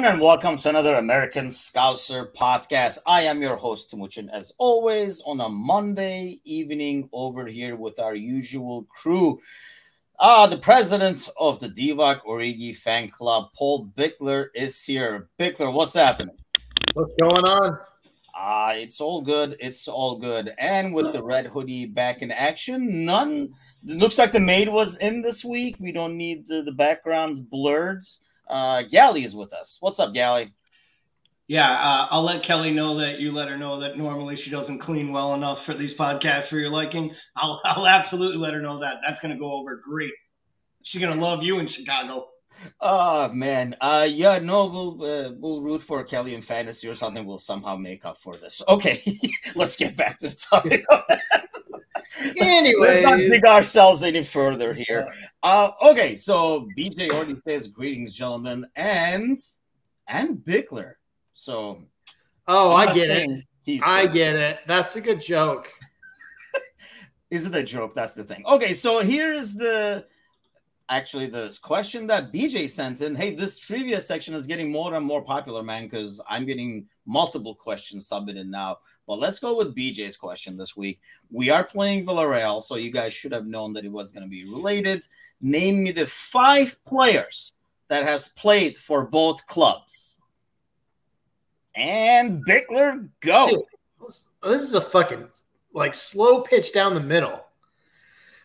everyone, and welcome to another American Scouser podcast. I am your host, Timuchin, as always, on a Monday evening over here with our usual crew. Ah, the president of the Divock Origi fan club, Paul Bickler, is here. Bickler, what's happening? What's going on? Ah, uh, it's all good. It's all good. And with the red hoodie back in action, none looks like the maid was in this week. We don't need the, the background blurred. Uh, Gally is with us. What's up, Gally? Yeah, uh, I'll let Kelly know that you let her know that normally she doesn't clean well enough for these podcasts for your liking. I'll, I'll absolutely let her know that. That's going to go over great. She's going to love you in Chicago. Oh man, uh, yeah, no, we'll uh, we'll root for Kelly in fantasy or something. We'll somehow make up for this. Okay, let's get back to the topic. anyway, not dig ourselves any further here. Uh, okay, so BJ already says greetings, gentlemen, and and Bickler. So, oh, I get it. I get it. That's a good joke. Is it a joke? That's the thing. Okay, so here's the actually the question that BJ sent in. Hey, this trivia section is getting more and more popular, man, because I'm getting multiple questions submitted now. But let's go with BJ's question this week. We are playing Villarreal, so you guys should have known that it was going to be related. Name me the five players that has played for both clubs. And Bickler, go. Dude, this is a fucking like slow pitch down the middle.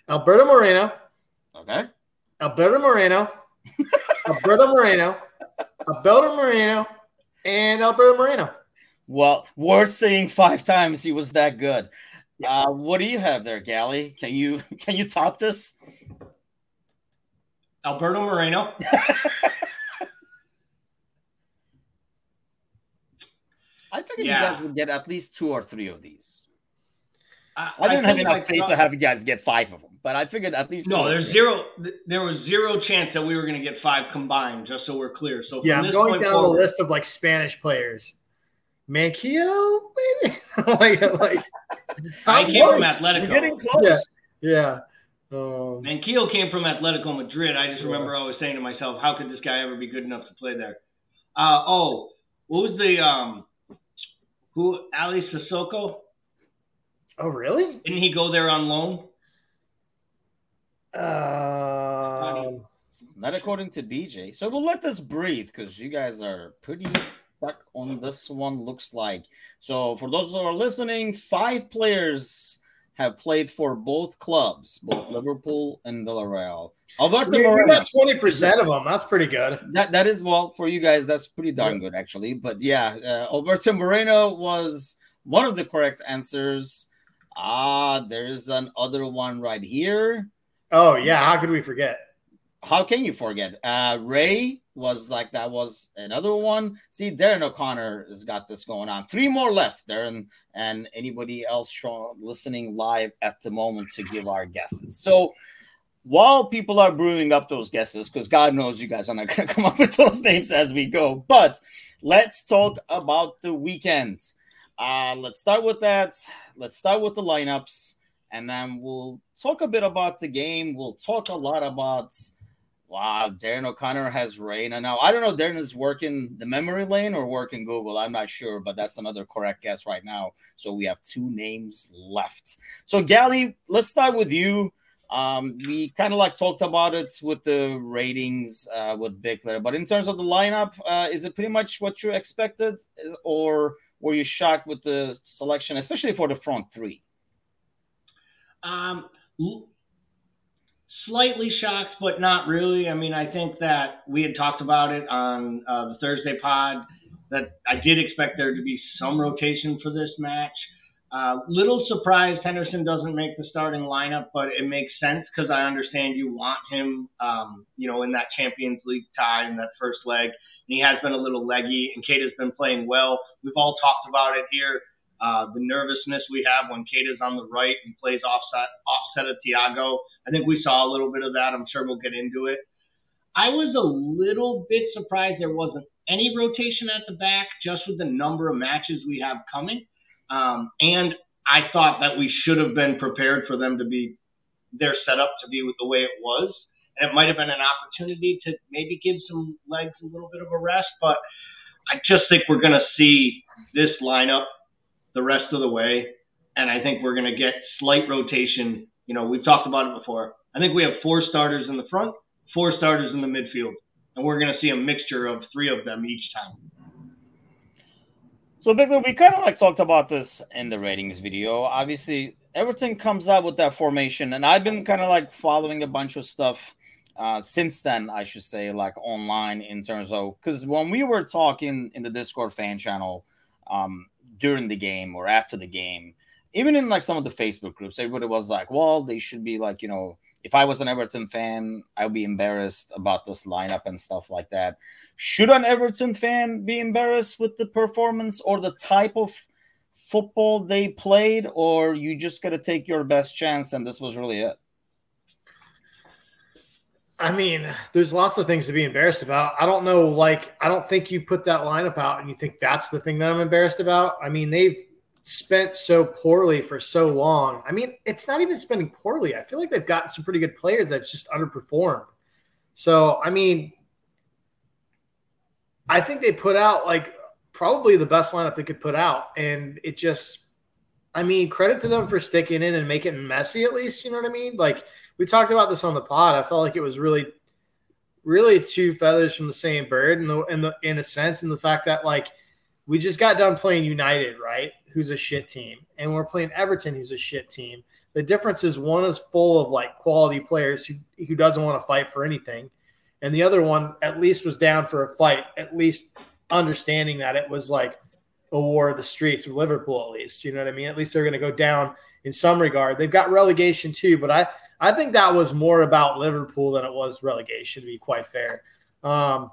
Alberto Moreno. Okay. Alberto Moreno, Alberto Moreno, Alberto Moreno, and Alberto Moreno. Well, worth saying five times he was that good. Uh, what do you have there, Gally? Can you can you top this? Alberto Moreno. I figured yeah. you guys would get at least two or three of these. I, I didn't I have enough faith to have you guys get five of them, but I figured at least. No, there's zero. There was zero chance that we were going to get five combined. Just so we're clear. So yeah, I'm going down forward, the list of like Spanish players. Manquillo, maybe like like. I came from Atletico. We're getting close. Yeah. yeah. Um, Manquillo came from Atletico Madrid. I just yeah. remember always saying to myself, "How could this guy ever be good enough to play there?" Uh, oh, what was the um, who Ali Sissoko? Oh, really? Didn't he go there on loan? Um, not according to BJ. So we'll let this breathe because you guys are pretty stuck on this one. Looks like so. For those who are listening, five players have played for both clubs, both Liverpool and Villarreal. Alberto we, Moreno, got twenty percent of them. That's pretty good. That that is well for you guys. That's pretty darn good, actually. But yeah, uh, Alberto Moreno was one of the correct answers. Ah, there's another one right here. Oh yeah, how could we forget? How can you forget? Uh, Ray was like that was another one. See, Darren O'Connor has got this going on. Three more left, Darren, and anybody else listening live at the moment to give our guesses. So while people are brewing up those guesses, because God knows you guys are not going to come up with those names as we go, but let's talk about the weekends. Uh, let's start with that. Let's start with the lineups, and then we'll talk a bit about the game. We'll talk a lot about wow, Darren O'Connor has Reina now. I don't know, Darren is working the memory lane or working Google. I'm not sure, but that's another correct guess right now. So we have two names left. So Gally, let's start with you. Um, we kind of like talked about it with the ratings uh, with Bickler, but in terms of the lineup, uh, is it pretty much what you expected, or were you shocked with the selection, especially for the front three? Um, slightly shocked, but not really. I mean, I think that we had talked about it on uh, the Thursday pod that I did expect there to be some rotation for this match. Uh, little surprised Henderson doesn't make the starting lineup, but it makes sense because I understand you want him, um, you know, in that Champions League tie in that first leg and he has been a little leggy. And Keita's been playing well. We've all talked about it here. Uh, the nervousness we have when Keita's on the right and plays offset offset of Thiago. I think we saw a little bit of that. I'm sure we'll get into it. I was a little bit surprised there wasn't any rotation at the back, just with the number of matches we have coming. Um, and I thought that we should have been prepared for them to be their setup to be with the way it was it might have been an opportunity to maybe give some legs a little bit of a rest. But I just think we're going to see this lineup the rest of the way, and I think we're going to get slight rotation. You know, we've talked about it before. I think we have four starters in the front, four starters in the midfield, and we're going to see a mixture of three of them each time. So, Bickler, we kind of like talked about this in the ratings video. Obviously, everything comes out with that formation, and I've been kind of like following a bunch of stuff uh, since then, I should say, like online in terms of because when we were talking in the Discord fan channel um, during the game or after the game, even in like some of the Facebook groups, everybody was like, well, they should be like, you know, if I was an Everton fan, I'd be embarrassed about this lineup and stuff like that. Should an Everton fan be embarrassed with the performance or the type of football they played, or you just got to take your best chance and this was really it? I mean, there's lots of things to be embarrassed about. I don't know, like, I don't think you put that lineup out and you think that's the thing that I'm embarrassed about. I mean, they've spent so poorly for so long. I mean, it's not even spending poorly. I feel like they've gotten some pretty good players that just underperformed. So, I mean, I think they put out like probably the best lineup they could put out. And it just, I mean, credit to them for sticking in and making it messy at least. You know what I mean? Like, we talked about this on the pod. I felt like it was really, really two feathers from the same bird, in the in the in a sense, in the fact that like we just got done playing United, right? Who's a shit team, and we're playing Everton, who's a shit team. The difference is one is full of like quality players who who doesn't want to fight for anything, and the other one at least was down for a fight, at least understanding that it was like a war of the streets of Liverpool, at least. You know what I mean? At least they're going to go down in some regard. They've got relegation too, but I I think that was more about Liverpool than it was relegation, to be quite fair. Um,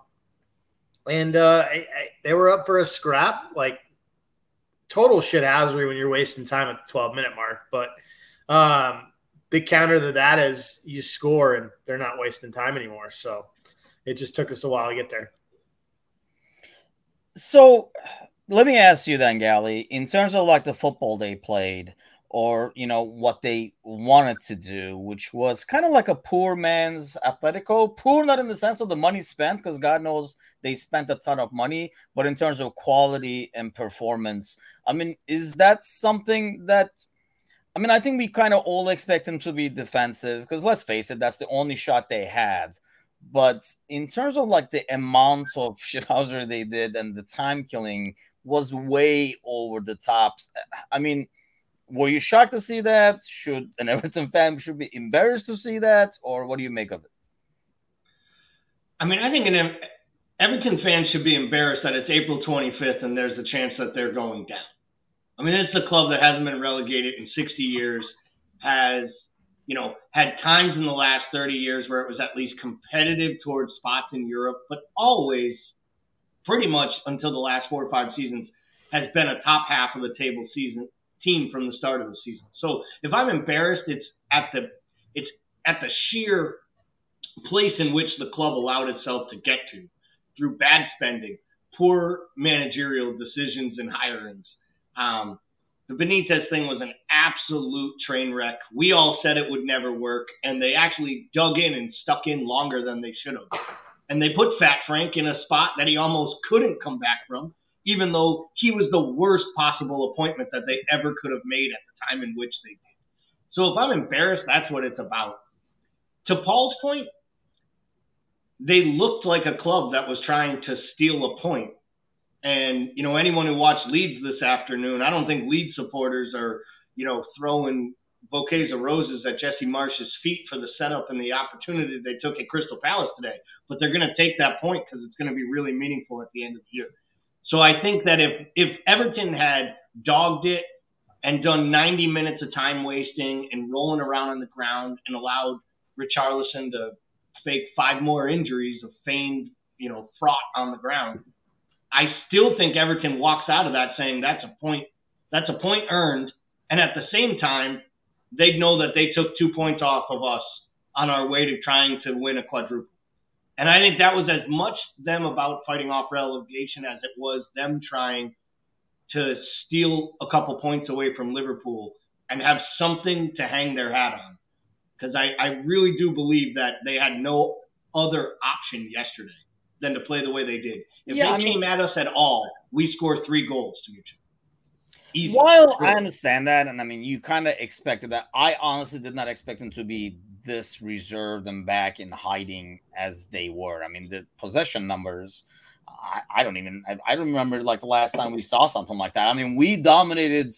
and uh, I, I, they were up for a scrap, like total shit hazard when you're wasting time at the 12 minute mark. But um, the counter to that is you score and they're not wasting time anymore. So it just took us a while to get there. So let me ask you then, Gally, in terms of like the football they played, or you know what they wanted to do, which was kind of like a poor man's Atletico. Poor not in the sense of the money spent, because God knows they spent a ton of money, but in terms of quality and performance. I mean, is that something that I mean, I think we kind of all expect them to be defensive because let's face it, that's the only shot they had. But in terms of like the amount of shithouser they did and the time killing was way over the top. I mean, were you shocked to see that? Should an Everton fan should be embarrassed to see that, or what do you make of it? I mean, I think an Everton fan should be embarrassed that it's April 25th and there's a chance that they're going down. I mean, it's a club that hasn't been relegated in 60 years, has you know had times in the last 30 years where it was at least competitive towards spots in Europe, but always, pretty much until the last four or five seasons, has been a top half of the table season team from the start of the season. So if I'm embarrassed, it's at the it's at the sheer place in which the club allowed itself to get to through bad spending, poor managerial decisions and hirings. Um, the Benitez thing was an absolute train wreck. We all said it would never work, and they actually dug in and stuck in longer than they should have. And they put Fat Frank in a spot that he almost couldn't come back from even though he was the worst possible appointment that they ever could have made at the time in which they did. So if I'm embarrassed, that's what it's about. To Paul's point, they looked like a club that was trying to steal a point. And, you know, anyone who watched Leeds this afternoon, I don't think Leeds supporters are, you know, throwing bouquets of roses at Jesse Marsch's feet for the setup and the opportunity they took at Crystal Palace today. But they're going to take that point because it's going to be really meaningful at the end of the year. So I think that if if Everton had dogged it and done 90 minutes of time wasting and rolling around on the ground and allowed Richarlison to fake five more injuries of feigned, you know, fraud on the ground, I still think Everton walks out of that saying that's a point that's a point earned, and at the same time, they'd know that they took two points off of us on our way to trying to win a quadruple. And I think that was as much them about fighting off relegation as it was them trying to steal a couple points away from Liverpool and have something to hang their hat on. because I, I really do believe that they had no other option yesterday than to play the way they did. If yeah, they I mean, came at us at all, we score three goals to each other. Easy. While I understand that, and I mean, you kind of expected that. I honestly did not expect them to be this reserved and back in hiding as they were. I mean, the possession numbers, I, I don't even, I, I, don't remember like the last time we saw something like that. I mean, we dominated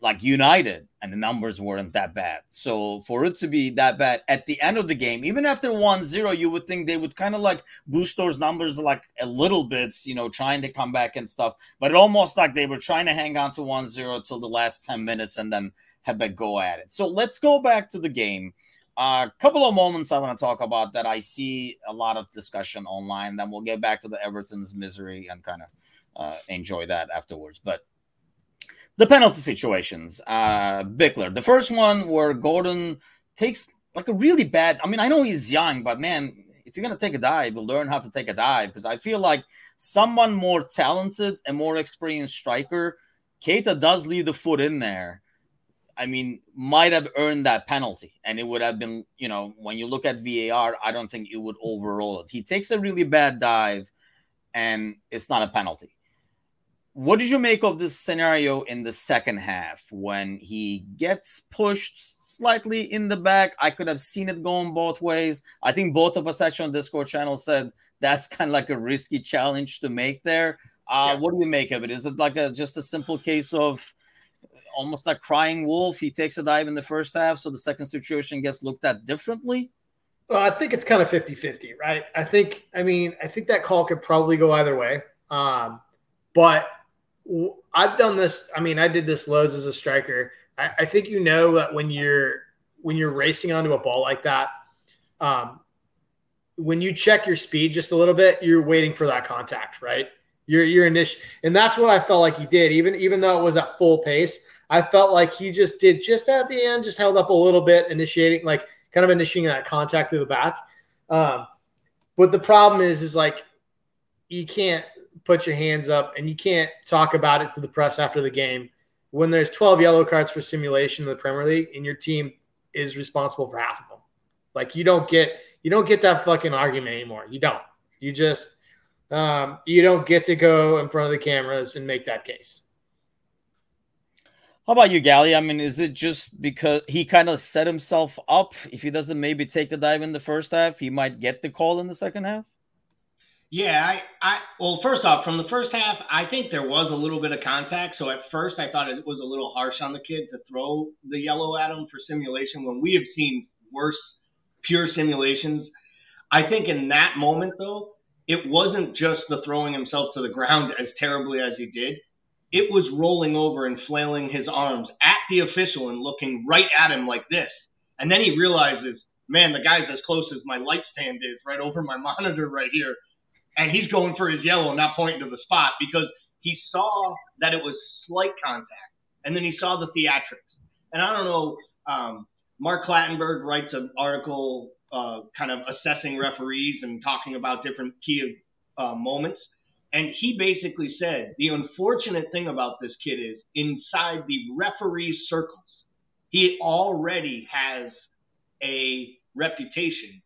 like United, and the numbers weren't that bad. So for it to be that bad at the end of the game, even after 1-0, you would think they would kind of like boost those numbers like a little bit, you know, trying to come back and stuff. But it almost like they were trying to hang on to 1-0 till the last 10 minutes and then have a go at it. So let's go back to the game. A uh, couple of moments I want to talk about that I see a lot of discussion online. Then we'll get back to the Everton's misery and kind of uh, enjoy that afterwards. But the penalty situations, uh, Bickler. The first one where Gordon takes like a really bad. I mean, I know he's young, but man, if you're gonna take a dive, you'll learn how to take a dive because I feel like someone more talented and more experienced striker, Keita does leave the foot in there. I mean, might have earned that penalty, and it would have been, you know, when you look at VAR, I don't think it would overrule it. He takes a really bad dive, and it's not a penalty what did you make of this scenario in the second half when he gets pushed slightly in the back? I could have seen it going both ways. I think both of us actually on Discord channel said that's kind of like a risky challenge to make there. Uh, yeah. What do you make of it? Is it like a just a simple case of almost like crying wolf? He takes a dive in the first half, so the second situation gets looked at differently. Well, I think it's kind of 50 50, right? I think, I mean, I think that call could probably go either way. Um, but I've done this. I mean, I did this loads as a striker. I, I, think you know that when you're when you're racing onto a ball like that, um, when you check your speed just a little bit, you're waiting for that contact, right? You're you're initial, and that's what I felt like he did. Even even though it was at full pace, I felt like he just did just at the end, just held up a little bit, initiating like kind of initiating that contact through the back. Um, but the problem is, is like you can't put your hands up and you can't talk about it to the press after the game when there's 12 yellow cards for simulation in the Premier League and your team is responsible for half of them. Like you don't get you don't get that fucking argument anymore. You don't. You just um, you don't get to go in front of the cameras and make that case. How about you, Gally? I mean, is it just because he kind of set himself up? If he doesn't maybe take the dive in the first half, he might get the call in the second half? Yeah, I, I well, first off, from the first half, I think there was a little bit of contact. So at first, I thought it was a little harsh on the kid to throw the yellow at him for simulation when we have seen worse pure simulations. I think in that moment, though, it wasn't just the throwing himself to the ground as terribly as he did. It was rolling over and flailing his arms at the official and looking right at him like this. And then he realizes, man, the guy's as close as my light stand is right over my monitor right here and he's going for his yellow, not pointing to the spot because he saw that it was slight contact, and then he saw the theatrics. And I don't know. Um, Mark Clattenburg writes an article, uh, kind of assessing referees and talking about different key uh, moments. And he basically said the unfortunate thing about this kid is inside the referee circles, he already has a reputation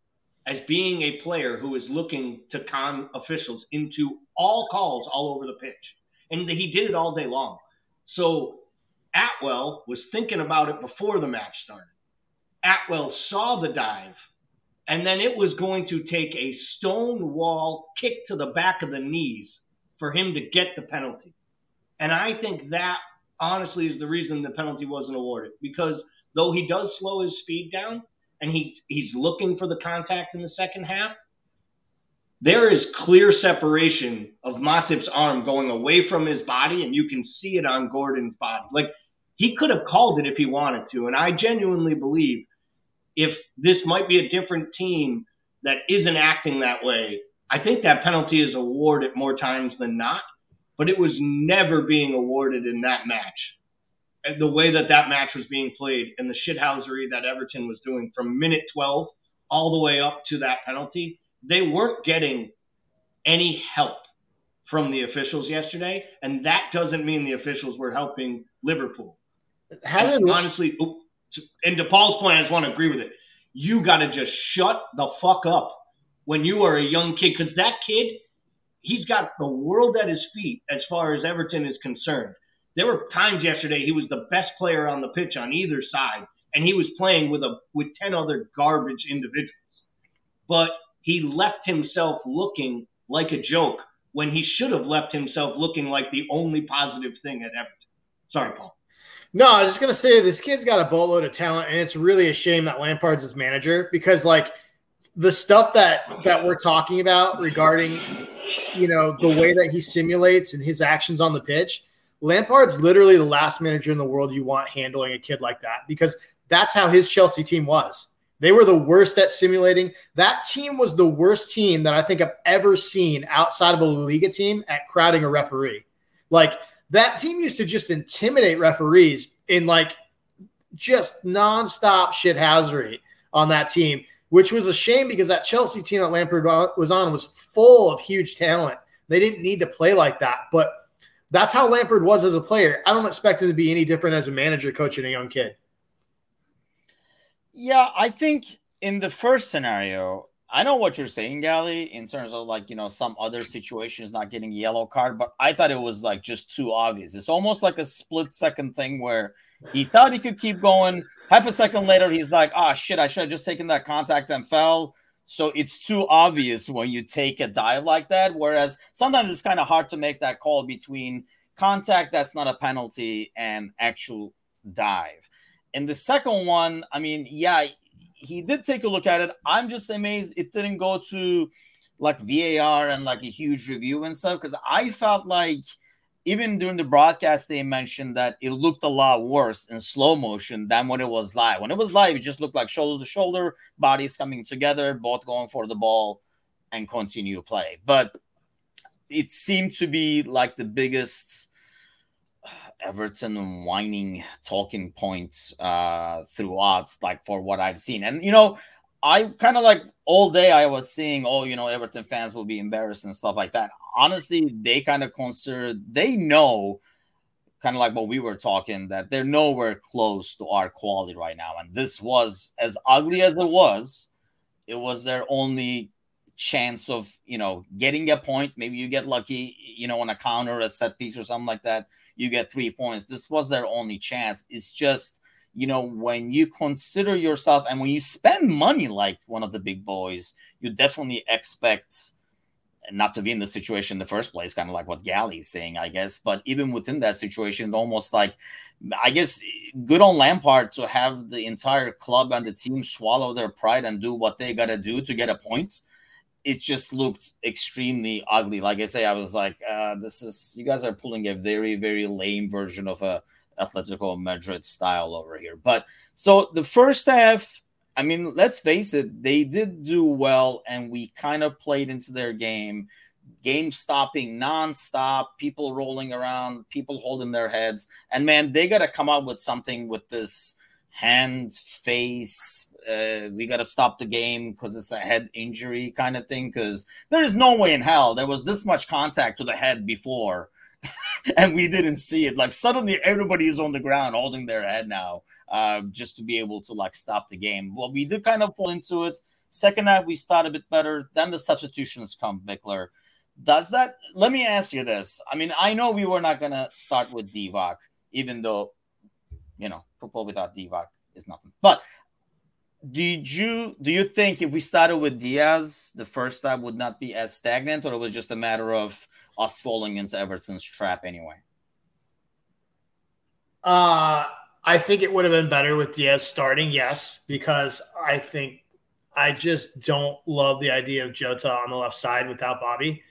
as being a player who is looking to con officials into all calls all over the pitch. And he did it all day long. So Attwell was thinking about it before the match started. Attwell saw the dive, and then it was going to take a stone wall kick to the back of the knees for him to get the penalty. And I think that honestly is the reason the penalty wasn't awarded because though he does slow his speed down, and he he's looking for the contact in the second half, there is clear separation of Matip's arm going away from his body, and you can see it on Gordon's body. Like he could have called it if he wanted to, and I genuinely believe if this might be a different team that isn't acting that way, I think that penalty is awarded more times than not. But it was never being awarded in that match the way that that match was being played and the shithousery that Everton was doing from minute 12 all the way up to that penalty, they weren't getting any help from the officials yesterday, and that doesn't mean the officials were helping Liverpool. Having honestly, and DePaul's point, I just want to agree with it. You got to just shut the fuck up when you are a young kid, because that kid, he's got the world at his feet as far as Everton is concerned. There were times yesterday he was the best player on the pitch on either side, and he was playing with a with ten other garbage individuals. But he left himself looking like a joke when he should have left himself looking like the only positive thing at Everton. Sorry, Paul. No, I was just gonna say this kid's got a boatload of talent, and it's really a shame that Lampard's his manager because like the stuff that that we're talking about regarding you know the way that he simulates and his actions on the pitch, Lampard's literally the last manager in the world you want handling a kid like that because that's how his Chelsea team was. They were the worst at simulating. That team was the worst team that I think I've ever seen outside of a Liga team at crowding a referee. Like that team used to just intimidate referees in like just nonstop shithousery on that team, which was a shame because that Chelsea team that Lampard was on was full of huge talent. They didn't need to play like that, but that's how Lampard was as a player. I don't expect him to be any different as a manager coaching a young kid. Yeah, I think in the first scenario, I know what you're saying, Gally, in terms of like, you know, some other situations not getting yellow card, but I thought it was like just too obvious. It's almost like a split second thing where he thought he could keep going. Half a second later, he's like, oh shit, I should have just taken that contact and fell. So it's too obvious when you take a dive like that. Whereas sometimes it's kind of hard to make that call between contact that's not a penalty and actual dive. And the second one, I mean, yeah, he did take a look at it. I'm just amazed it didn't go to like VAR and like a huge review and stuff because I felt like even during the broadcast they mentioned that it looked a lot worse in slow motion than when it was live. When it was live, it just looked like shoulder to shoulder, bodies coming together, both going for the ball and continue play. But it seemed to be like the biggest Everton whining talking points uh, throughout, like for what I've seen. And you know, I kind of like all day I was seeing, oh, you know, Everton fans will be embarrassed and stuff like that. Honestly, they kind of consider they know, kind of like what we were talking, that they're nowhere close to our quality right now. And this was as ugly as it was, it was their only chance of you know getting a point. Maybe you get lucky, you know, on a counter, a set piece, or something like that you get three points. This was their only chance. It's just, you know, when you consider yourself and when you spend money like one of the big boys, you definitely expect not to be in the situation in the first place, kind of like what Gally's saying, I guess. But even within that situation, almost like, I guess, good on Lampard to have the entire club and the team swallow their pride and do what they got to do to get a point it just looked extremely ugly. Like I say, I was like, uh, this is you guys are pulling a very, very lame version of a Atletico Madrid style over here. But so the first half, I mean, let's face it, they did do well, and we kind of played into their game. Game stopping nonstop, people rolling around, people holding their heads. And man, they got to come up with something with this hand, face. Uh, we got to stop the game because it's a head injury kind of thing. Because there is no way in hell there was this much contact to the head before, and we didn't see it. Like suddenly everybody is on the ground holding their head now, uh, just to be able to like stop the game. Well, we did kind of fall into it. Second half we start a bit better. Then the substitutions come, Bickler. Does that? Let me ask you this. I mean, I know we were not gonna start with Divock, even though you know, football without Divock is nothing. But did you do you think if we started with Diaz, the first time would not be as stagnant, or it was just a matter of us falling into Everton's trap anyway? Uh I think it would have been better with Diaz starting, yes, because I think I just don't love the idea of Jota on the left side without Bobby.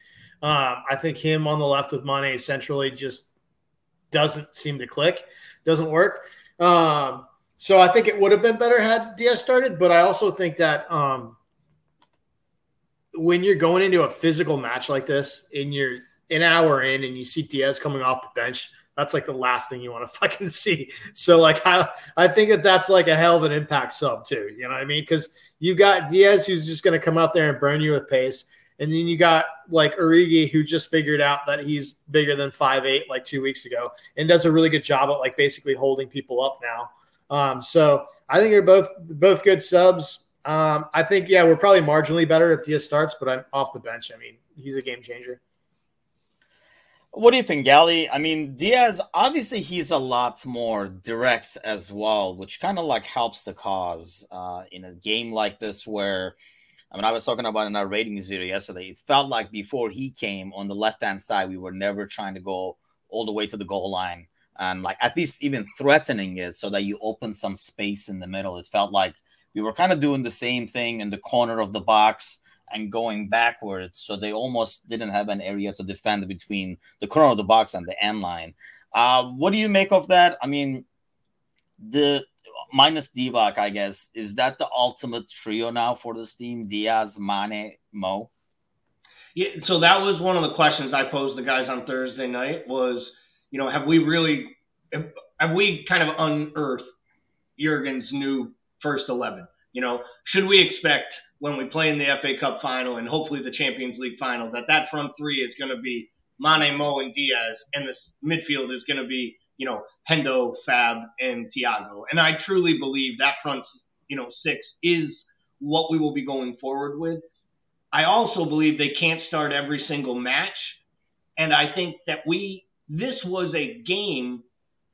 Um, I think him on the left with Mane centrally just doesn't seem to click, doesn't work. Um, so I think it would have been better had Diaz started, but I also think that um, when you're going into a physical match like this, in your an hour in, and you see Diaz coming off the bench, that's like the last thing you want to fucking see. So like I I think that that's like a hell of an impact sub too. You know what I mean? Because you got Diaz who's just going to come out there and burn you with pace. And then you got like Origi, who just figured out that he's bigger than five eight like two weeks ago, and does a really good job at like basically holding people up now. Um, so I think they're both both good subs. Um, I think yeah, we're probably marginally better if Diaz starts, but I'm off the bench. I mean, he's a game changer. What do you think, Gally? I mean, Diaz, obviously, he's a lot more direct as well, which kind of like helps the cause uh, in a game like this where, I mean, I was talking about in our ratings video yesterday. It felt like before he came on the left hand side, we were never trying to go all the way to the goal line and like at least even threatening it so that you open some space in the middle. It felt like we were kind of doing the same thing in the corner of the box and going backwards. So they almost didn't have an area to defend between the corner of the box and the end line. Uh, what do you make of that? I mean, the minus Divock, I guess, is that the ultimate trio now for this team? Diaz, Mane, Mo. Yeah, so that was one of the questions I posed the guys on Thursday night. Was you know, have we really have, have we kind of unearthed Jurgen's new first eleven? You know, should we expect when we play in the FA Cup final and hopefully the Champions League final that that front three is going to be Mane, Mo, and Diaz, and this midfield is going to be you know Hendo, Fab, and Thiago. And I truly believe that front you know six is what we will be going forward with. I also believe they can't start every single match, and I think that we this was a game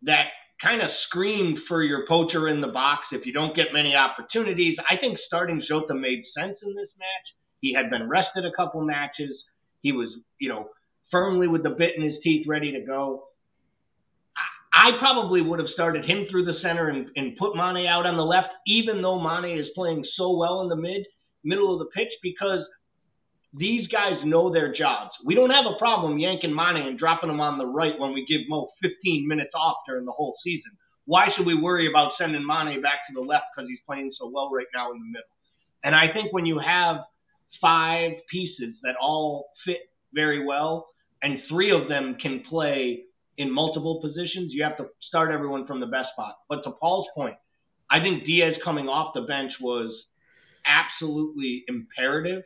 that kind of screamed for your poacher in the box if you don't get many opportunities. I think starting Jota made sense in this match. He had been rested a couple matches. He was, you know, firmly with the bit in his teeth, ready to go. I probably would have started him through the center and, and put Mane out on the left, even though Mane is playing so well in the mid middle of the pitch, because these guys know their jobs. We don't have a problem yanking Mane and dropping him on the right when we give Mo 15 minutes off during the whole season. Why should we worry about sending Mane back to the left because he's playing so well right now in the middle? And I think when you have five pieces that all fit very well and three of them can play in multiple positions, you have to start everyone from the best spot. But to Paul's point, I think Diaz coming off the bench was absolutely imperative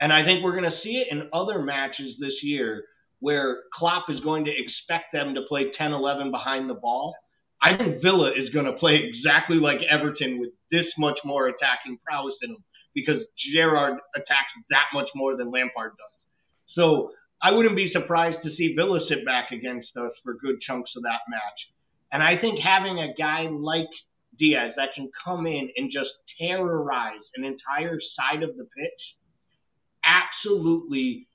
and I think we're going to see it in other matches this year where Klopp is going to expect them to play 10 11 behind the ball. I think Villa is going to play exactly like Everton with this much more attacking prowess in them because Gerrard attacks that much more than Lampard does. So I wouldn't be surprised to see Villa sit back against us for good chunks of that match. And I think having a guy like Diaz that can come in and just terrorize an entire side of the pitch absolutely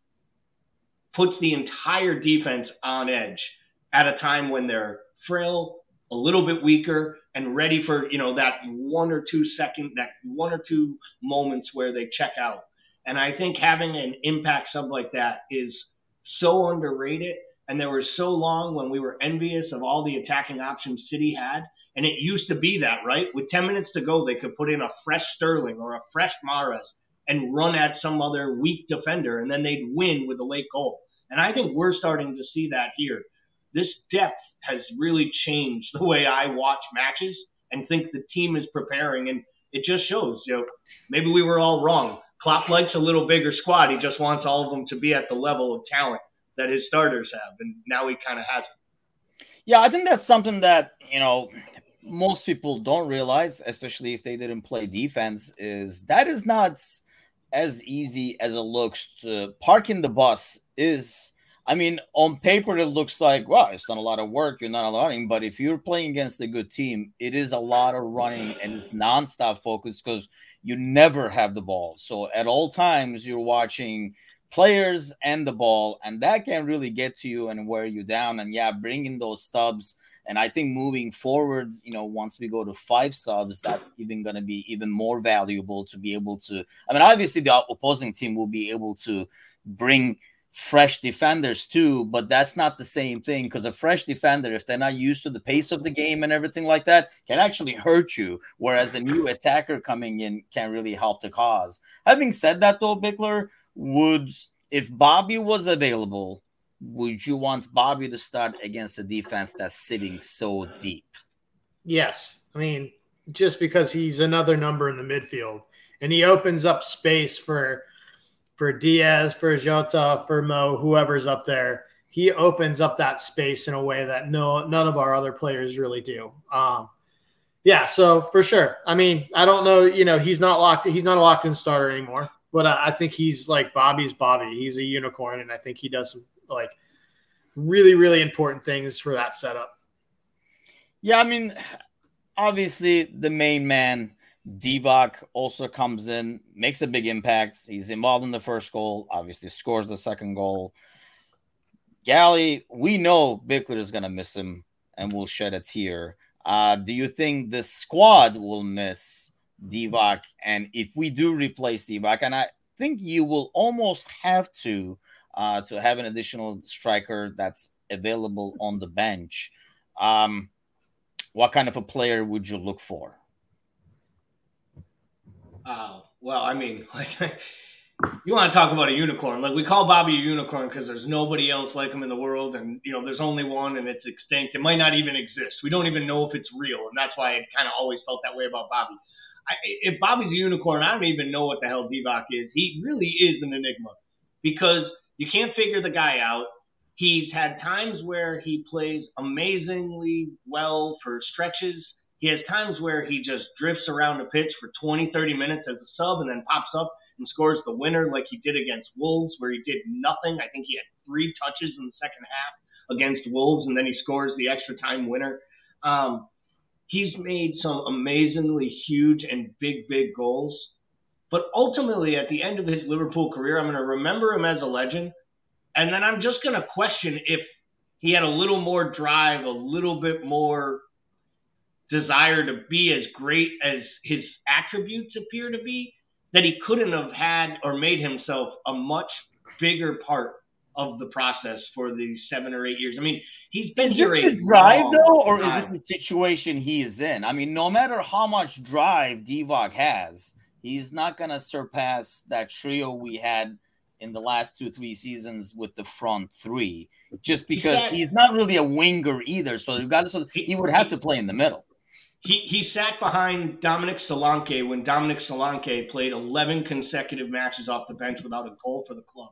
puts the entire defense on edge at a time when they're frail, a little bit weaker, and ready for you know that one or two second, that one or two moments where they check out. And I think having an impact sub like that is so underrated. And there was so long when we were envious of all the attacking options City had. And it used to be that, right? With 10 minutes to go, they could put in a fresh Sterling or a fresh Mahrez and run at some other weak defender, and then they'd win with a late goal. And I think we're starting to see that here. This depth has really changed the way I watch matches and think the team is preparing. And it just shows, you know, maybe we were all wrong. Klopp likes a little bigger squad. He just wants all of them to be at the level of talent that his starters have, and now he kind of has it. Yeah, I think that's something that you know most people don't realize, especially if they didn't play defense, is that is not as easy as it looks to parking the bus is I mean, on paper it looks like wow, it's not a lot of work, you're not running, but if you're playing against a good team, it is a lot of running and it's nonstop focus because you never have the ball. So at all times you're watching players and the ball, and that can really get to you and wear you down. And yeah, bringing those stubs and I think moving forward, you know, once we go to five subs, that's even going to be even more valuable to be able to. I mean, obviously, the opposing team will be able to bring fresh defenders too, but that's not the same thing because a fresh defender, if they're not used to the pace of the game and everything like that, can actually hurt you. Whereas a new attacker coming in can really help the cause. Having said that, though, Bickler, would if Bobby was available, would you want Bobby to start against a defense that's sitting so deep? Yes. I mean, just because he's another number in the midfield and he opens up space for for Diaz, for Jota, for Mo, whoever's up there. He opens up that space in a way that no none of our other players really do. Um, Yeah, so for sure. I mean, I don't know. You know, he's not locked. He's not a locked in starter anymore. But I, I think he's like Bobby's Bobby. He's a unicorn, and I think he does some like really, really important things for that setup. Yeah, I mean, obviously the main man Divock also comes in, makes a big impact. He's involved in the first goal, obviously scores the second goal. Gally, we know Bickler is going to miss him and will shed a tear. Uh, do you think the squad will miss Divock? And if we do replace Divock, and I think you will almost have to uh, to have an additional striker that's available on the bench. Um, what kind of a player would you look for? Uh, well, I mean, like you want to talk about a unicorn? Like we call Bobby a unicorn because there's nobody else like him in the world, and you know there's only one, and it's extinct. It might not even exist. We don't even know if it's real, and that's why I kind of always felt that way about Bobby. I, if Bobby's a unicorn, I don't even know what the hell Divock is. He really is an enigma because you can't figure the guy out. He's had times where he plays amazingly well for stretches. He has times where he just drifts around the pitch for 20, 30 minutes as a sub and then pops up and scores the winner like he did against Wolves, where he did nothing. I think he had three touches in the second half against Wolves, and then he scores the extra time winner. Um, he's made some amazingly huge and big, big goals. But ultimately, at the end of his Liverpool career, I'm going to remember him as a legend. And then I'm just going to question if he had a little more drive, a little bit more desire to be as great as his attributes appear to be, that he couldn't have had or made himself a much bigger part of the process for the seven or eight years. I mean, he's been is here it the drive though, or time. is it the situation he is in? I mean, no matter how much drive Divock has, he's not gonna surpass that trio we had in the last two three seasons with the front three, just because he's not really a winger either. So you got so he would have to play in the middle. He, he sat behind Dominic Solanke when Dominic Solanke played 11 consecutive matches off the bench without a goal for the club.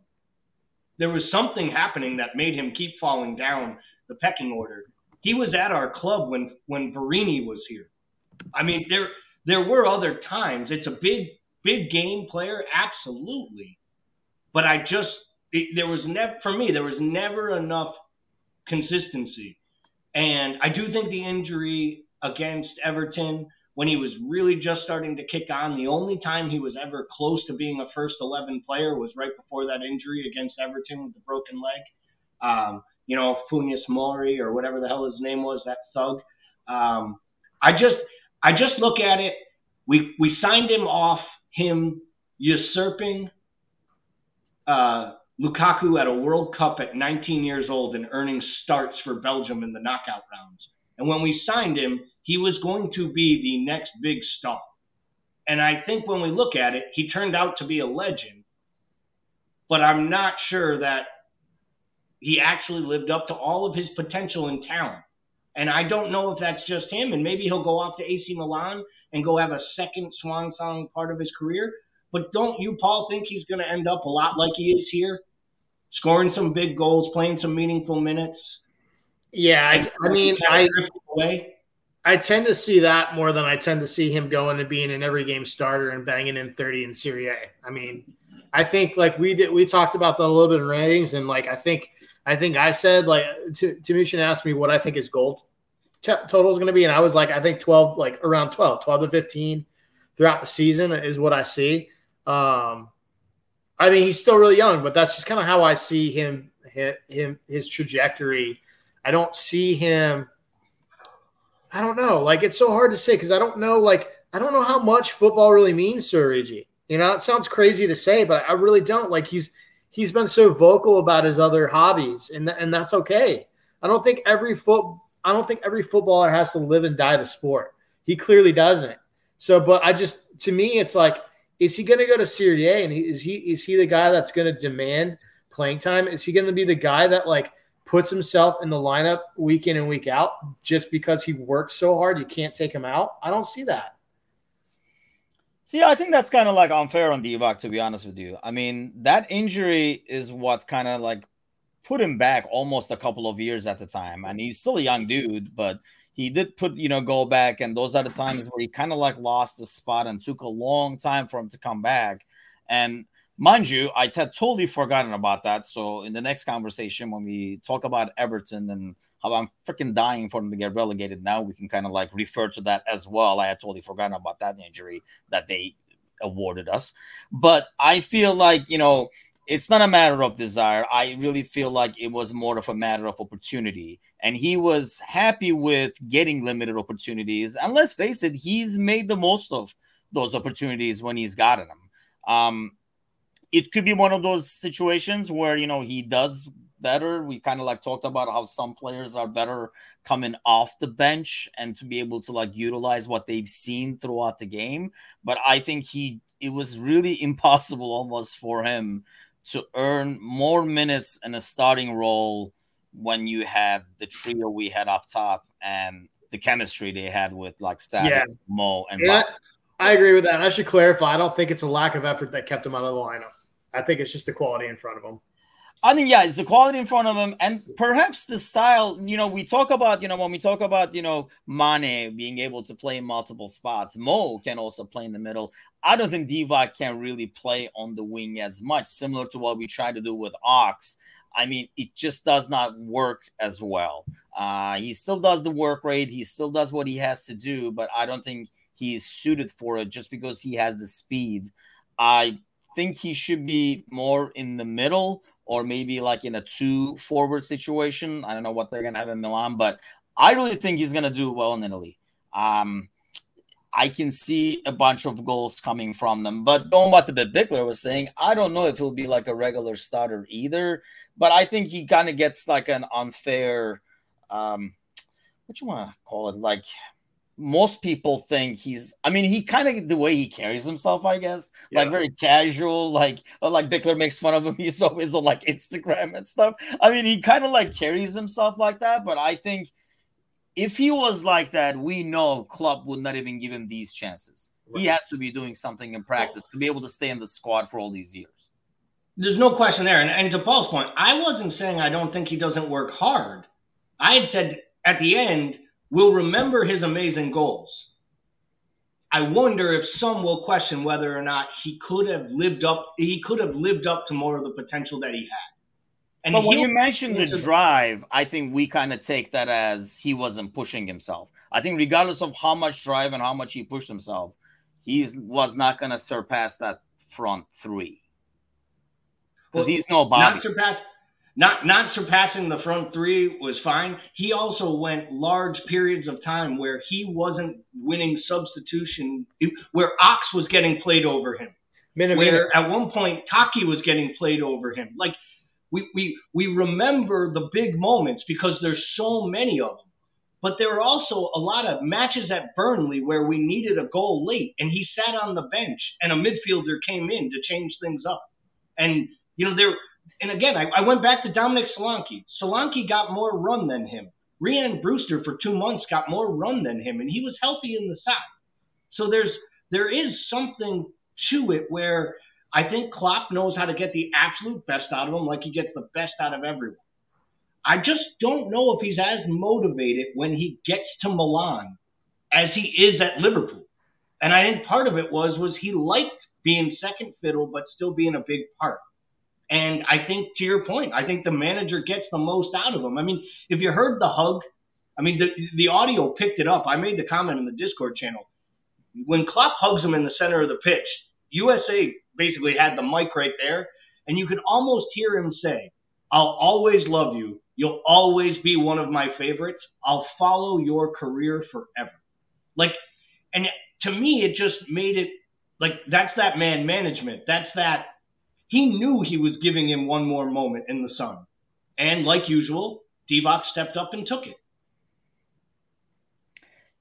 There was something happening that made him keep falling down the pecking order. He was at our club when when Verini was here. I mean, there there were other times. It's a big big game player, absolutely. But I just it, there was never for me there was never enough consistency, and I do think the injury against Everton when he was really just starting to kick on. The only time he was ever close to being a first 11 player was right before that injury against Everton with the broken leg. Um, you know, Funes Mori or whatever the hell his name was, that thug. Um, I just, I just look at it. We we signed him off him usurping uh, Lukaku at a World Cup at 19 years old and earning starts for Belgium in the knockout rounds. And when we signed him, he was going to be the next big star. And I think when we look at it, he turned out to be a legend. But I'm not sure that he actually lived up to all of his potential and talent. And I don't know if that's just him. And maybe he'll go off to AC Milan and go have a second swan song part of his career. But don't you, Paul, think he's going to end up a lot like he is here? Scoring some big goals, playing some meaningful minutes. Yeah, I, I mean, I, I tend to see that more than I tend to see him going and being an every game starter and banging in 30 in Serie A. I mean, I think like we did, we talked about that a little bit in ratings, and like I think, I think I said like Timuchin asked me what I think his goal t- total is going to be, and I was like, I think 12, like around 12, 12 to 15 throughout the season is what I see. Um, I mean, he's still really young, but that's just kind of how I see him, him, his trajectory. I don't see him I don't know. Like it's so hard to say because I don't know. Like I don't know how much football really means to Origi. You know, it sounds crazy to say, but I really don't. Like he's he's been so vocal about his other hobbies, and th- and that's okay. I don't think every foot I don't think every footballer has to live and die the sport. He clearly doesn't. So, but I just to me, it's like, is he going to go to Serie A, and is he is he the guy that's going to demand playing time? Is he going to be the guy that like puts himself in the lineup week in and week out just because he works so hard, you can't take him out. I don't see that. See, I think that's kind of like unfair on Divock, to be honest with you. I mean, that injury is what kind of like put him back almost a couple of years at the time. And he's still a young dude, but he did put you know go back, and those are the times where he kind of like lost the spot and took a long time for him to come back. And mind you, I had totally forgotten about that. So in the next conversation, when we talk about Everton and how I'm freaking dying for them to get relegated now, we can kind of like refer to that as well. I had totally forgotten about that injury that they awarded us. But I feel like, you know, it's not a matter of desire. I really feel like it was more of a matter of opportunity. And he was happy with getting limited opportunities. And let's face it, he's made the most of those opportunities when he's gotten them. Um, it could be one of those situations where, you know, he does better. We kind of like talked about how some players are better coming off the bench and to be able to like utilize what they've seen throughout the game. But I think he, it was really impossible almost for him to earn more minutes in a starting role when you had the trio we had up top and the chemistry they had with like Sad, yeah. Mo, and yeah, I agree with that. I should clarify. I don't think it's a lack of effort that kept him out of the lineup. I think it's just the quality in front of him. I think yeah, it's the quality in front of him, and perhaps the style. You know, we talk about you know when we talk about you know Mane being able to play in multiple spots. Mo can also play in the middle. I don't think Divock can really play on the wing as much, similar to what we try to do with Ox. I mean, it just does not work as well. Uh, he still does the work rate, he still does what he has to do, but I don't think he is suited for it just because he has the speed. I think he should be more in the middle or maybe like in a two forward situation. I don't know what they're going to have in Milan, but I really think he's going to do well in Italy. Um, I can see a bunch of goals coming from them. But going back to the Bickler was saying, I don't know if he'll be like a regular starter either. But I think he kind of gets like an unfair, um, what you want to call it, like most people think he's i mean he kind of the way he carries himself i guess yeah. like very casual like oh, like bickler makes fun of him he's always on like instagram and stuff i mean he kind of like carries himself like that but i think if he was like that, we know club would not even give him these chances. Right. He has to be doing something in practice to be able to stay in the squad for all these years. There's no question there. And, and to Paul's point, I wasn't saying I don't think he doesn't work hard. I had said at the end, we'll remember his amazing goals. I wonder if some will question whether or not he could have lived up he could have lived up to more of the potential that he had. And but when you mentioned the drive, I think we kind of take that as he wasn't pushing himself. I think regardless of how much drive and how much he pushed himself, he was not going to surpass that front three because well, he's no. Not, surpass, not not surpassing the front three was fine. He also went large periods of time where he wasn't winning substitution, where Ox was getting played over him. Where at one point Taki was getting played over him. Like we, we, we remember the big moments because there's so many of them. But there were also a lot of matches at Burnley where we needed a goal late and he sat on the bench and a midfielder came in to change things up. And, you know, there, and again, I, I went back to Dominic Solanke. Solanke got more run than him. Rhian Brewster for two months got more run than him and he was healthy in the side. So there's, there is something to it where I think Klopp knows how to get the absolute best out of him, like he gets the best out of everyone. I just don't know if he's as motivated when he gets to Milan as he is at Liverpool. And I think part of it was was he liked being second fiddle but still being a big part. And I think to your point, I think the manager gets the most out of him. I mean, if you heard the hug, I mean the the audio picked it up. I made the comment in the Discord channel. When Klopp hugs him in the center of the pitch, USA basically had the mic right there, and you could almost hear him say, I'll always love you. You'll always be one of my favorites. I'll follow your career forever. Like, and to me, it just made it like that's that man management. That's that. He knew he was giving him one more moment in the sun. And like usual, Divock stepped up and took it.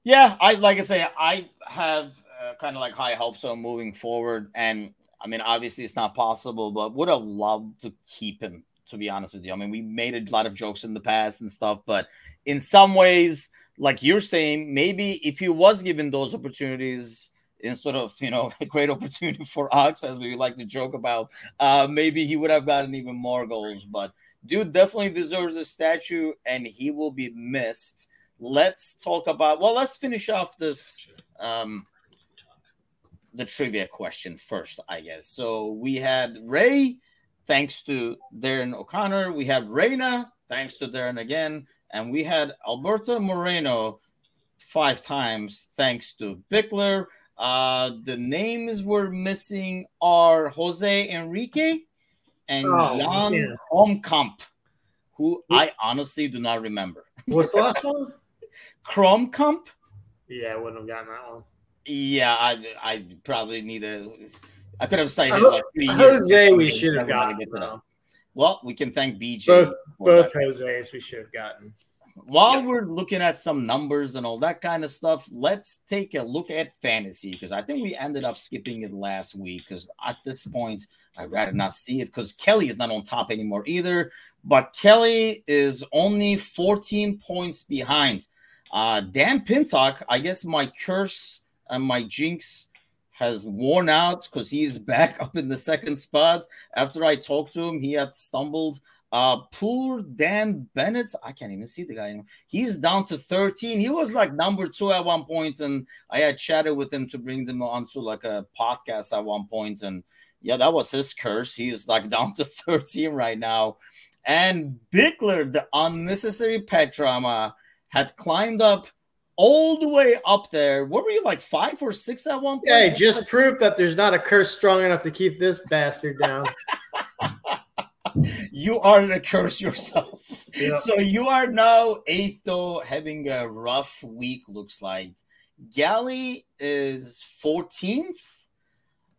Yeah, I like I say, I have uh, kind of like high hopes on moving forward. And I mean, obviously it's not possible, but would have loved to keep him, to be honest with you. I mean, we made a lot of jokes in the past and stuff, but in some ways, like you're saying, maybe if he was given those opportunities instead of, you know, a great opportunity for Ox, as we like to joke about, uh, maybe he would have gotten even more goals. But dude definitely deserves a statue and he will be missed let's talk about. Well, let's finish off this. Um, the trivia question first, I guess. So we had Ray, thanks to Darren O'Connor. We have Reina, thanks to Darren again. And we had Alberto Moreno five times, thanks to Bickler. Uh, the names we're missing are Jose Enrique and Oh, Jan yeah. Who I honestly do not remember. What's the last one? Kromkamp? Yeah, I wouldn't have gotten that one. Yeah, I I probably need a. I could have studied it Ho- like three years. Jose, we should have gotten. get to that. Well, we can thank BJ. Both- Both. Jose's we should have gotten. While we're looking at some numbers and all that kind of stuff, let's take a look at fantasy because I think we ended up skipping it last week because at this point, I'd rather not see it because Kelly is not on top anymore either. But Kelly is only 14 points behind. Uh, Dan Pintock, I guess my curse and my jinx has worn out because he's back up in the second spot. After I talked to him, he had stumbled. Uh, poor Dan Bennett, I can't even see the guy anymore. He's down to 13. He was like number two at one point, and I had chatted with him to bring them onto like a podcast at one point, and yeah, that was his curse. He is like down to 13 right now. And Bickler, the unnecessary pet drama, had climbed up all the way up there. What were you like five or six at one point? Yeah, it just proved that there's not a curse strong enough to keep this bastard down. you are the curse yourself. Yeah. So you are now eighth, though, having a rough week, looks like. Gally is 14th.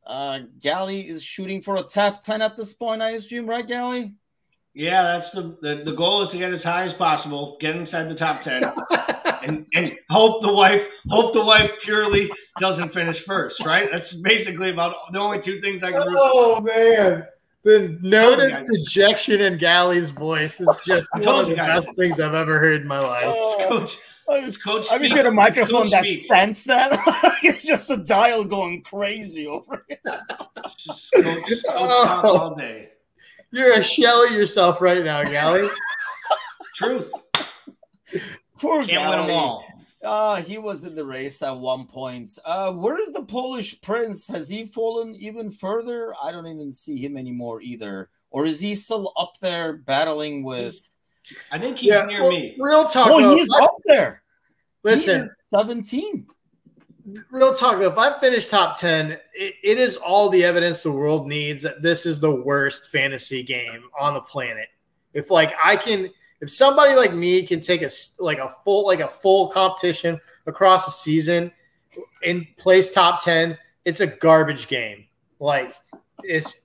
Uh, Gally is shooting for a top 10 at this point, I assume, right, Gally? Yeah, that's the, the the goal is to get as high as possible, get inside the top ten, and and hope the wife hope the wife purely doesn't finish first. Right? That's basically about the only two things I can do. oh man, the noted guys. dejection in Gally's voice is just one of the guys. best things I've ever heard in my life. Oh, Coach, coach, I mean, speak. get a microphone that speak. stands that. it's just a dial going crazy over here. Coach, coach talk all oh. day. You're a shell of yourself right now, Gally. Truth. Poor Can't win them all. Uh, he was in the race at one point. Uh, where is the Polish prince? Has he fallen even further? I don't even see him anymore either. Or is he still up there battling with? I think he's yeah, near well, me. real talk. Oh, though, he's I- up there. He listen, is seventeen. real talk though. If I finish top ten, it, it is all the evidence the world needs that this is the worst fantasy game on the planet. If like I can, if somebody like me can take a like a full like a full competition across a season and place top ten, it's a garbage game. Like it's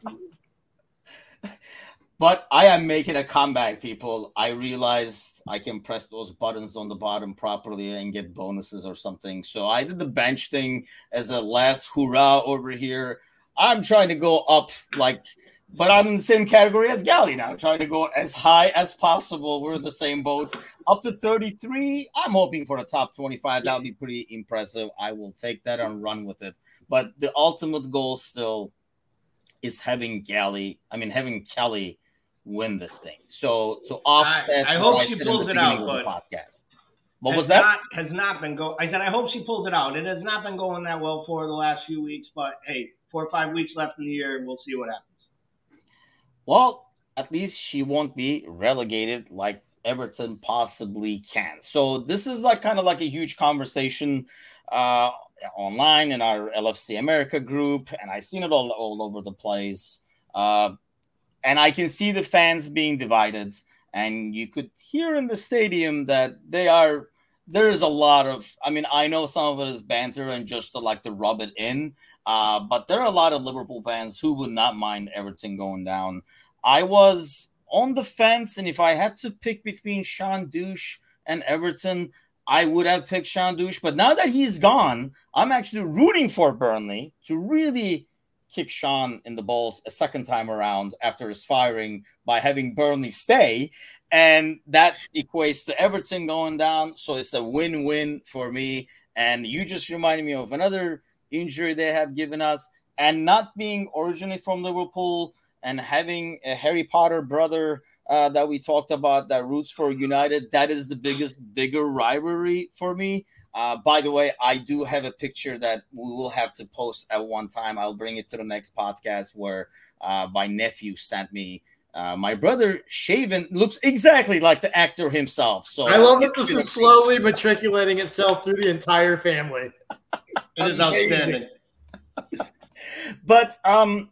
But I am making a comeback, people. I realized I can press those buttons on the bottom properly and get bonuses or something. So I did the bench thing as a last hurrah over here. I'm trying to go up, like, but I'm in the same category as Gally now, trying to go as high as possible. We're in the same boat. Up to 33. I'm hoping for a top 25. That'll be pretty impressive. I will take that and run with it. But the ultimate goal still is having Gally, I mean, having Kelly win this thing. So to offset, I hope she pulls the it out, but podcast. What was that? Not, has not been go. I said I hope she pulls it out. It has not been going that well for the last few weeks, but hey, four or five weeks left in the year, we'll see what happens. Well, at least she won't be relegated like Everton possibly can. So this is like kind of like a huge conversation uh, online in our LFC America group, and I've seen it all all over the place. Uh, and I can see the fans being divided, and you could hear in the stadium that they are. There is a lot of. I mean, I know some of it is banter and just to like to rub it in, uh, but there are a lot of Liverpool fans who would not mind Everton going down. I was on the fence, and if I had to pick between Sean Dyche and Everton, I would have picked Sean Dyche. But now that he's gone, I'm actually rooting for Burnley to really kick Sean in the balls a second time around after his firing by having Burnley stay. And that equates to Everton going down. So it's a win win for me. And you just reminded me of another injury they have given us. And not being originally from Liverpool and having a Harry Potter brother uh, that we talked about that roots for United, that is the biggest, bigger rivalry for me. Uh, by the way, I do have a picture that we will have to post at one time. I'll bring it to the next podcast where uh, my nephew sent me. Uh, my brother Shaven looks exactly like the actor himself. So I love that this is slowly matriculating itself through the entire family. it is outstanding. but um,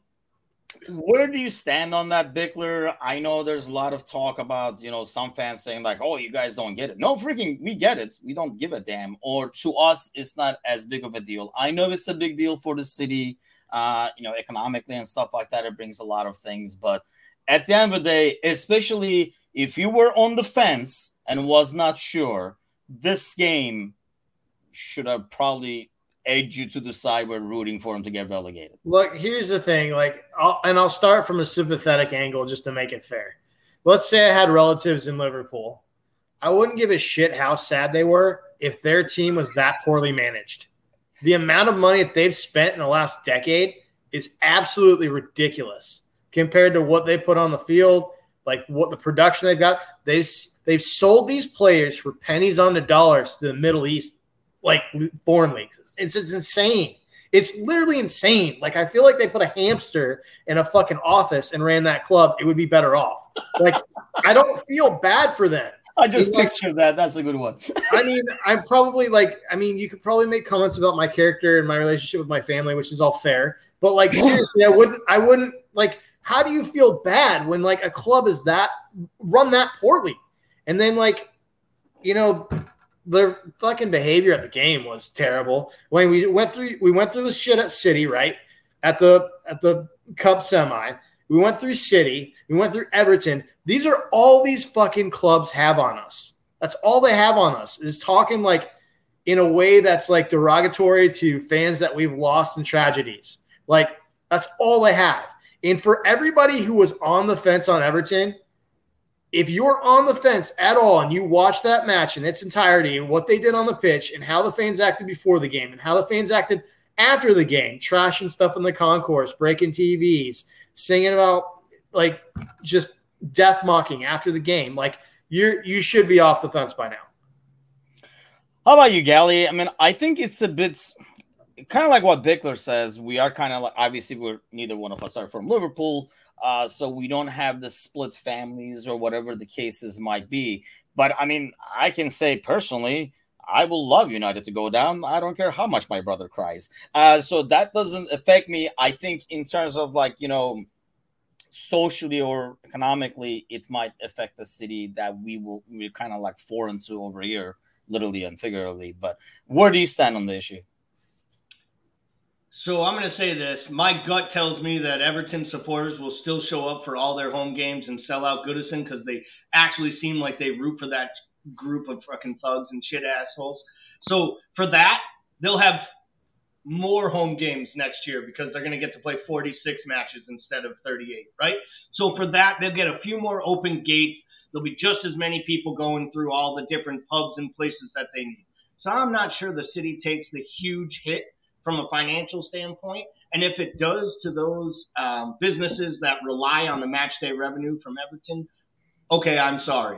where do you stand on that, Bickler? I know there's a lot of talk about, you know, some fans saying, like, oh, you guys don't get it. No, freaking, we get it. We don't give a damn. Or to us, it's not as big of a deal. I know it's a big deal for the city, uh, you know, economically and stuff like that. It brings a lot of things. But at the end of the day, especially if you were on the fence and was not sure, this game should have probably edged you to the side we're rooting for him to get relegated. Look, here's the thing, like, I'll, and I'll start from a sympathetic angle just to make it fair. Let's say I had relatives in Liverpool. I wouldn't give a shit how sad they were if their team was that poorly managed. The amount of money that they've spent in the last decade is absolutely ridiculous compared to what they put on the field, like what the production they've got. They've they've sold these players for pennies on the dollars to the Middle East, like foreign leagues. It's, it's insane. It's literally insane. Like I feel like they put a hamster in a fucking office and ran that club. It would be better off. Like I don't feel bad for them. I just picture like, that. That's a good one. I mean, I'm probably like, I mean, you could probably make comments about my character and my relationship with my family, which is all fair. But like seriously, I wouldn't I wouldn't like how do you feel bad when like a club is that run that poorly? And then like, you know, their fucking behavior at the game was terrible. When we went through, we went through the shit at City, right? At the at the Cup semi, we went through City, we went through Everton. These are all these fucking clubs have on us. That's all they have on us is talking like in a way that's like derogatory to fans that we've lost in tragedies. Like that's all they have. And for everybody who was on the fence on Everton, if you're on the fence at all and you watch that match in its entirety and what they did on the pitch and how the fans acted before the game and how the fans acted after the game, trashing stuff in the concourse, breaking TVs, singing about like just death mocking after the game, like you you should be off the fence by now. How about you, Gally? I mean, I think it's a bit kind of like what Bickler says. We are kind of like obviously we're neither one of us are from Liverpool uh, so we don't have the split families or whatever the cases might be. But I mean, I can say personally, I will love United to go down. I don't care how much my brother cries. Uh, so that doesn't affect me. I think in terms of like you know, socially or economically, it might affect the city that we will we're kind of like foreign to over here, literally and figuratively. But where do you stand on the issue? So I'm going to say this. My gut tells me that Everton supporters will still show up for all their home games and sell out Goodison because they actually seem like they root for that group of fucking thugs and shit assholes. So for that, they'll have more home games next year because they're going to get to play 46 matches instead of 38, right? So for that, they'll get a few more open gates. There'll be just as many people going through all the different pubs and places that they need. So I'm not sure the city takes the huge hit from a financial standpoint. And if it does to those um, businesses that rely on the match day revenue from Everton, okay, I'm sorry.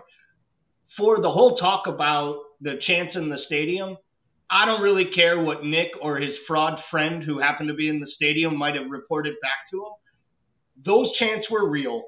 For the whole talk about the chance in the stadium, I don't really care what Nick or his fraud friend who happened to be in the stadium might have reported back to him. Those chants were real.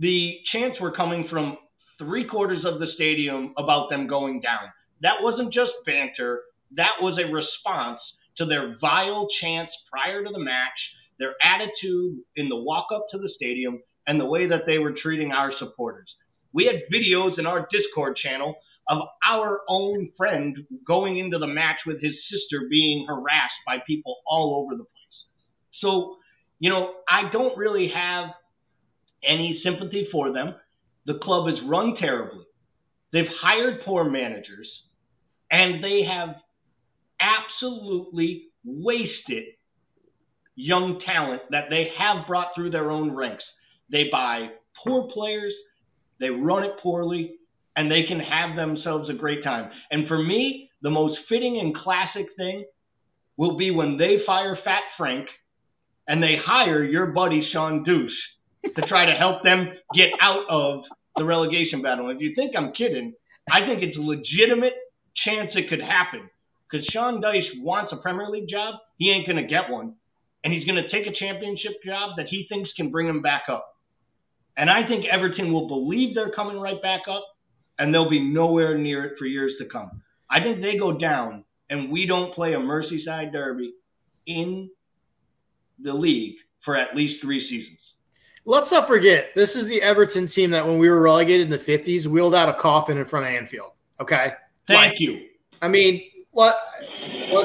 The chants were coming from three quarters of the stadium about them going down. That wasn't just banter, that was a response to their vile chants prior to the match, their attitude in the walk up to the stadium, and the way that they were treating our supporters. We had videos in our Discord channel of our own friend going into the match with his sister being harassed by people all over the place. So, you know, I don't really have any sympathy for them. The club is run terribly. They've hired poor managers and they have absolutely wasted young talent that they have brought through their own ranks. They buy poor players, they run it poorly, and they can have themselves a great time. And for me, the most fitting and classic thing will be when they fire Fat Frank and they hire your buddy Sean Dyche to try to help them get out of the relegation battle. If you think I'm kidding, I think it's a legitimate chance it could happen because Sean Dyche wants a Premier League job. He ain't going to get one. And he's going to take a championship job that he thinks can bring him back up. And I think Everton will believe they're coming right back up and they'll be nowhere near it for years to come. I think they go down and we don't play a Merseyside derby in the league for at least three seasons. Let's not forget, this is the Everton team that when we were relegated in the 50s, wheeled out a coffin in front of Anfield. Okay. Thank like, you. I mean, what?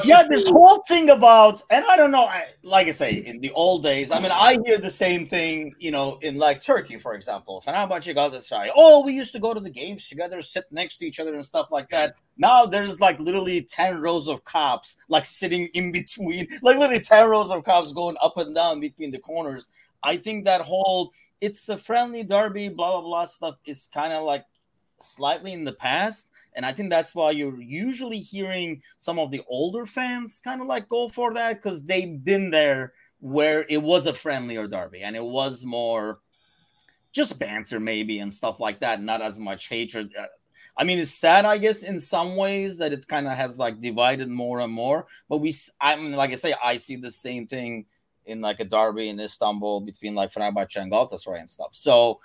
yeah, this whole thing about, and I don't know, I, like I say, in the old days, I mean, I hear the same thing, you know, in like Turkey, for example. Fenerbahce Galatasaray. Oh, we used to go to the games together, sit next to each other and stuff like that. Now there's like literally 10 rows of cops, like sitting in between, like literally 10 rows of cops going up and down between the corners. I think that whole, it's a friendly derby, blah, blah, blah stuff is kind of like slightly in the past and I think that's why you're usually hearing some of the older fans kind of like go for that because they've been there where it was a friendlier derby and it was more just banter maybe and stuff like that, not as much hatred. Uh, I mean, it's sad, I guess, in some ways that it kind of has like divided more and more. But we, I mean, like I say, I see the same thing in like a derby in Istanbul between like Fenerbahce and Galatasaray and stuff. So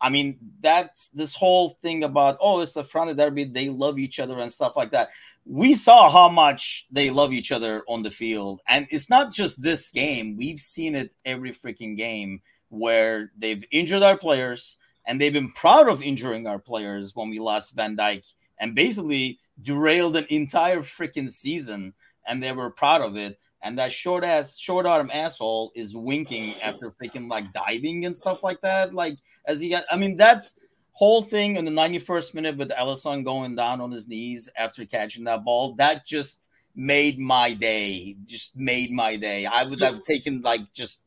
I mean, that's this whole thing about oh, it's a friendly derby, they love each other and stuff like that. We saw how much they love each other on the field, and it's not just this game. We've seen it every freaking game where they've injured our players, and they've been proud of injuring our players when we lost Van Dijk, and basically derailed an entire freaking season, and they were proud of it and that short ass short arm asshole is winking after freaking like diving and stuff like that. Like as he got, I mean, that's whole thing in the 91st minute with Alisson going down on his knees after catching that ball. That just made my day. Just made my day. I would have taken like just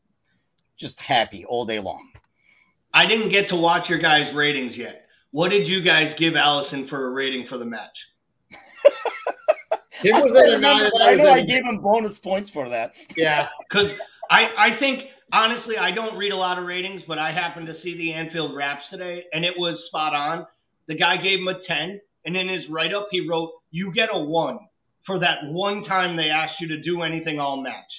just happy all day long. I didn't get to watch your guys' ratings yet. What did you guys give Alisson for a rating for the match? It was I, remember, I know I gave him bonus points for that. Yeah, because I, I think honestly I don't read a lot of ratings, but I happened to see the Anfield Wraps today, and it was spot on. The guy gave him a ten, and in his write up he wrote, "You get a one for that one time they asked you to do anything all match,"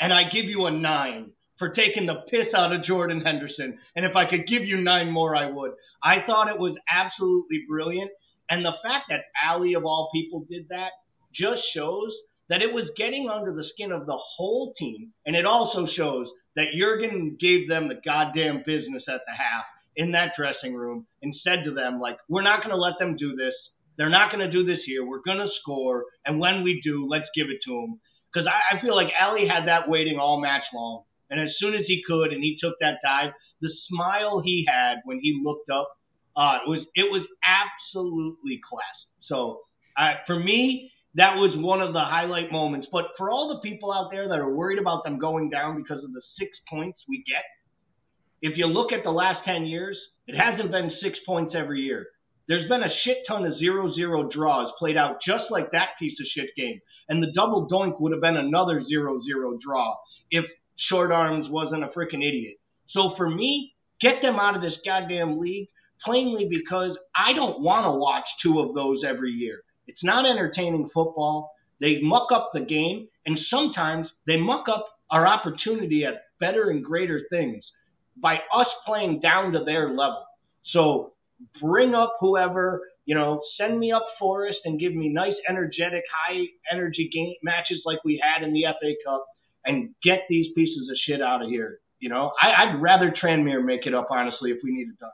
and I give you a nine for taking the piss out of Jordan Henderson. And if I could give you nine more, I would. I thought it was absolutely brilliant. And the fact that Ali, of all people, did that just shows that it was getting under the skin of the whole team. And it also shows that Jurgen gave them the goddamn business at the half in that dressing room and said to them, like, we're not going to let them do this. They're not going to do this here. We're going to score. And when we do, let's give it to them. Because I, I feel like Ali had that waiting all match long. And as soon as he could and he took that dive, the smile he had when he looked up, uh, it was it was absolutely classic. So uh, for me, that was one of the highlight moments. But for all the people out there that are worried about them going down because of the six points we get, if you look at the last 10 years, it hasn't been six points every year. There's been a shit ton of zero zero draws played out just like that piece of shit game. And the double doink would have been another zero zero draw if Short Arms wasn't a freaking idiot. So for me, get them out of this goddamn league plainly because I don't want to watch two of those every year. It's not entertaining football. They muck up the game, and sometimes they muck up our opportunity at better and greater things by us playing down to their level. So bring up whoever, you know, send me up Forest and give me nice, energetic, high energy game matches like we had in the FA Cup and get these pieces of shit out of here. You know, I, would rather Tranmere make it up, honestly, if we need it done.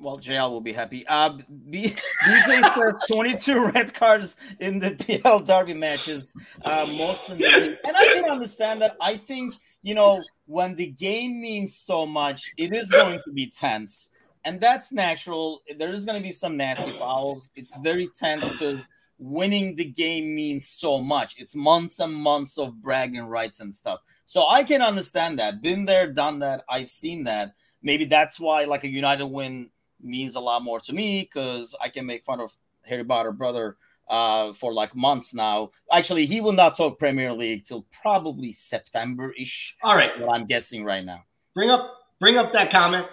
Well, JL will be happy. Uh, B- BK says 22 red cards in the PL Derby matches, uh, most in the league. And I can understand that. I think, you know, when the game means so much, it is going to be tense. And that's natural. There is going to be some nasty fouls. It's very tense because winning the game means so much. It's months and months of bragging rights and stuff. So I can understand that. Been there, done that. I've seen that. Maybe that's why, like, a United win means a lot more to me because I can make fun of Harry Potter brother uh, for like months now. Actually, he will not talk Premier League till probably September ish. All right, what I'm guessing right now. Bring up bring up that comment.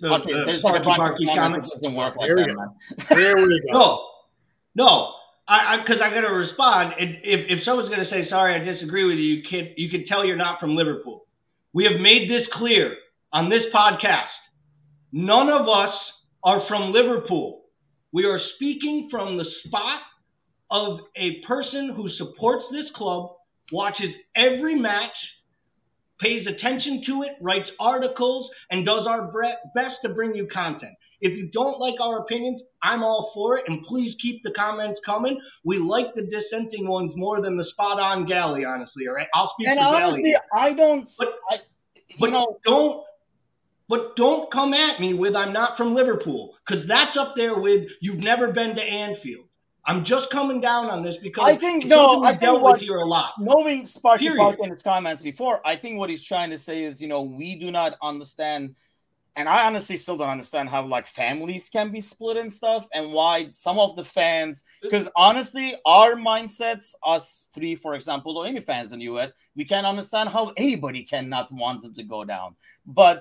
the, Okay, the there's like a bunch of comments comment? that doesn't work like Here we that, go. man. Here we go. No, no. I because I, got to respond. And if if someone's going to say sorry, I disagree with you, you can you can tell you're not from Liverpool. We have made this clear on this podcast. None of us are from Liverpool. We are speaking from the spot of a person who supports this club, watches every match, pays attention to it, writes articles, and does our best to bring you content. If you don't like our opinions, I'm all for it, and please keep the comments coming. We like the dissenting ones more than the spot on galley, honestly. All right, I'll speak And honestly. I don't. But- I, But know, don't, but don't come at me with I'm not from Liverpool, because that's up there with you've never been to Anfield. I'm just coming down on this because I think- no, I think with here a lot. knowing Sparky Park in his comments before, I think what he's trying to say is, you know, we do not understand, and I honestly still don't understand how like families can be split and stuff, and why some of the fans, because honestly, our mindsets, us three, for example, or any fans in the US, we can't understand how anybody cannot want them to go down. But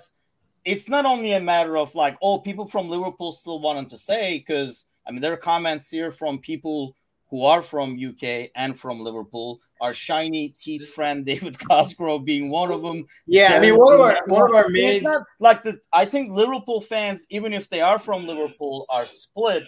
it's not only a matter of like, oh, people from Liverpool still want them to say, because I mean, there are comments here from people who are from UK and from Liverpool. Our shiny teeth friend David Cosgrove being one of them. Yeah, I mean one of our one of our It's main not like the. I think Liverpool fans, even if they are from Liverpool, are split.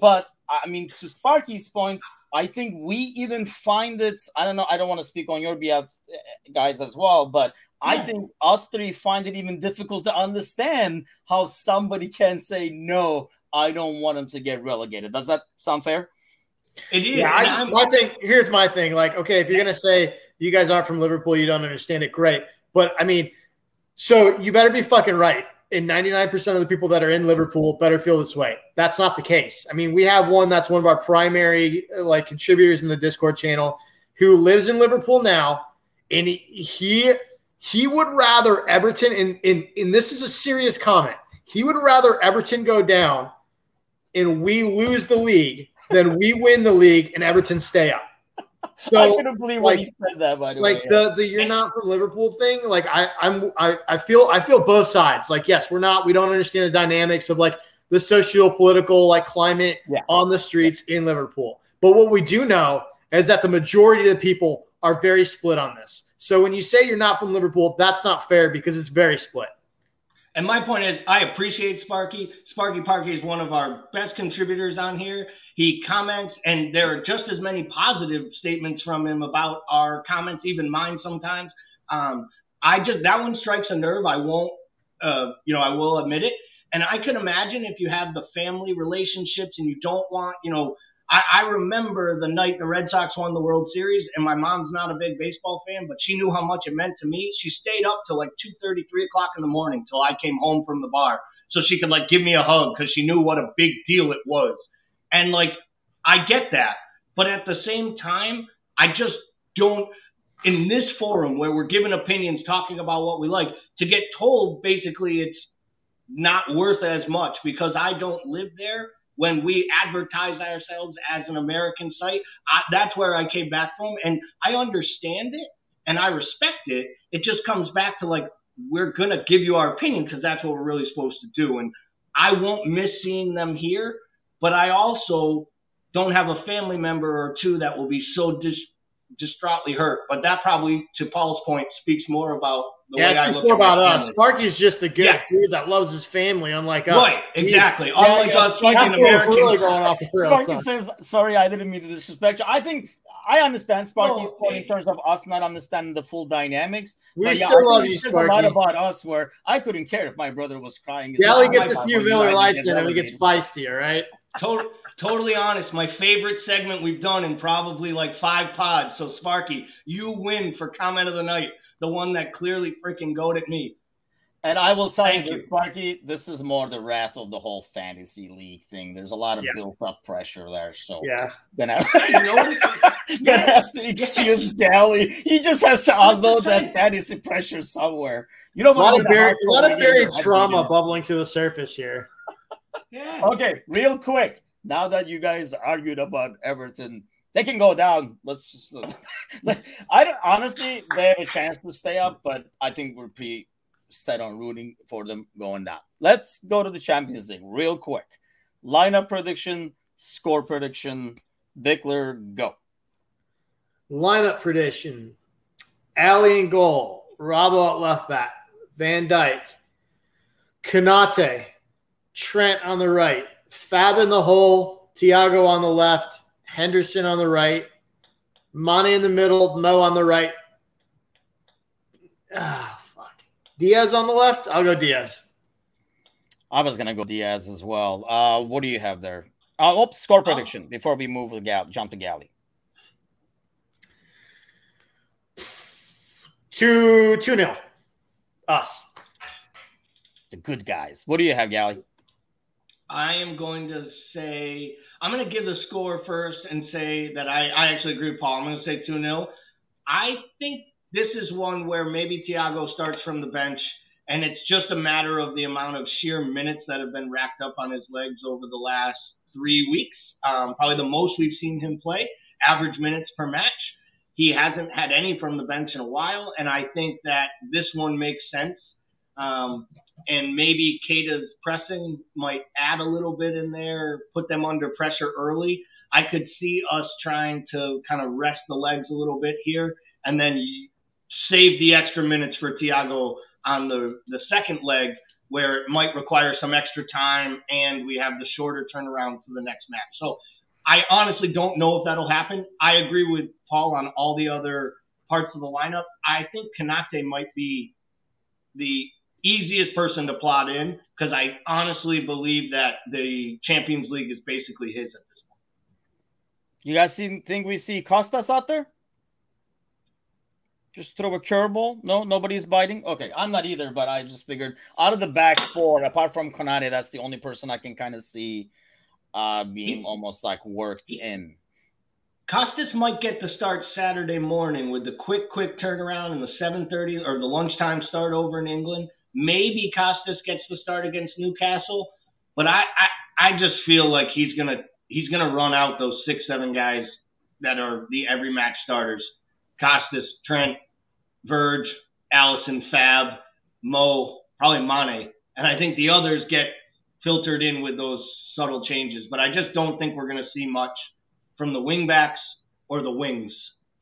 But I mean, to Sparky's point, I think we even find it. I don't know. I don't want to speak on your behalf, eh, guys, as well. But I think us three find it even difficult to understand how somebody can say no. I don't want them to get relegated. Does that sound fair? It is. Yeah, I and just I'm- my thing. Here's my thing. Like, okay, if you're gonna say you guys aren't from Liverpool, you don't understand it. Great, but I mean, so you better be fucking right. And 99% of the people that are in Liverpool better feel this way. That's not the case. I mean, we have one that's one of our primary uh, like contributors in the Discord channel who lives in Liverpool now, and he he, he would rather Everton and, and and this is a serious comment. He would rather Everton go down and we lose the league than we win the league and Everton stay up. So I couldn't believe like- when he said that. By the like way, the the you're not from Liverpool thing, like I I'm I, I feel I feel both sides. Like yes, we're not we don't understand the dynamics of like the socio-political like climate Yeah. on the streets in Liverpool. But what we do know is that the majority of the people are very split on this. So when you say you're not from Liverpool, that's not fair because it's very split. And my point is, I appreciate Sparky. Sparky Parky is one of our best contributors on here. He comments, and there are just as many positive statements from him about our comments, even mine sometimes. Um, I just that one strikes a nerve. I won't, uh, you know, I will admit it. And I can imagine if you have the family relationships and you don't want, you know, I, I remember the night the Red Sox won the World Series, and my mom's not a big baseball fan, but she knew how much it meant to me. She stayed up till like two thirty, three o'clock in the morning till I came home from the bar, so she could like give me a hug because she knew what a big deal it was. And like, I get that, but at the same time, I just don't. In this forum where we're giving opinions, talking about what we like, to get told basically it's not worth as much because I don't live there when we advertise ourselves as an American site. I, that's where I came back from, and I understand it and I respect it. It just comes back to like we're gonna give you our opinion because that's what we're really supposed to do, and I won't miss seeing them here. But I also don't have a family member or two that will be so dis- distraughtly hurt. But that probably, to Paul's point, speaks more about the Yeah, way it I speaks look more about us. family. Sparky's just a good Yeah. dude that loves his family, unlike us. Right, exactly. Yeah, Unlike yeah, us, Sparky fucking That's what really going off the rails. Sparky says, "Sorry, I didn't mean to disrespect you." I think I understand Sparky's No, point in terms of us not understanding the full dynamics. We but yeah, still I love you, says a lot about us. Where I couldn't care if my brother was crying. Gally It's gets a few fault. You Miller Lights in and he gets feisty, all right? Tot- totally honest, my favorite segment we've done in probably like five pods. So Sparky, you win for comment of the night, the one that clearly freaking goaded me. And I will tell Thank you, you. this, Sparky, this is more the wrath of the whole fantasy league thing. There's a lot of Yeah. built-up pressure there, so Yeah. gonna You know gonna have to excuse Gally. He just has to unload that fantasy pressure somewhere. You know A lot what? of buried, a lot of buried trauma Trauma. bubbling to the surface here. Yeah. Okay, real quick. Now that you guys argued about Everton, they can go down. Let's just. I don't honestly. They have a chance to stay up, but I think we're pretty set on rooting for them going down. Let's go to the Champions League real quick. Lineup prediction, score prediction. Bickler, go. Lineup prediction. Ali in goal. Robbo at left back. Van Dijk. Konate, Trent on the right. Fab in the hole. Thiago on the left. Henderson on the right. Mane in the middle. Mo on the right. Ah, fuck. Diaz on the left. I'll go Diaz. I was gonna go Diaz as well. Uh, what do you have there? Uh, oh, score prediction before we move the gal jump to galley. Two two nil. Us. The good guys. What do you have, Gally? I am going to say I'm going to give the score first and say that I, I actually agree with Paul. I'm going to say 2 0. I think this is one where maybe Thiago starts from the bench, and it's just a matter of the amount of sheer minutes that have been racked up on his legs over the last three weeks. Um, probably the most we've seen him play, average minutes per match. He hasn't had any from the bench in a while, and I think that this one makes sense. Um, and maybe Keita's pressing might add a little bit in there, put them under pressure early. I could see us trying to kind of rest the legs a little bit here, and then save the extra minutes for Thiago on the the second leg where it might require some extra time and we have the shorter turnaround for the next match. So I honestly don't know if that'll happen. I agree with Paul on all the other parts of the lineup. I think Konate might be the easiest person to plot in because I honestly believe that the Champions League is basically his at this point. You guys see, think we see Costas out there? Just throw a curveball. No, nobody's biting. Okay, I'm not either, but I just figured out of the back four, apart from Konate, that's the only person I can kind of see uh, being almost like worked in. Costas might get the start Saturday morning with the quick, quick turnaround and the 7:30 or the lunchtime start over in England. Maybe Costas gets the start against Newcastle, but I, I, I just feel like he's gonna he's gonna run out those six, seven guys that are the every match starters. Costas, Trent, Verge, Alisson, Fab, Mo, probably Mane. And I think the others get filtered in with those subtle changes. But I just don't think we're to see much from the wingbacks or the wings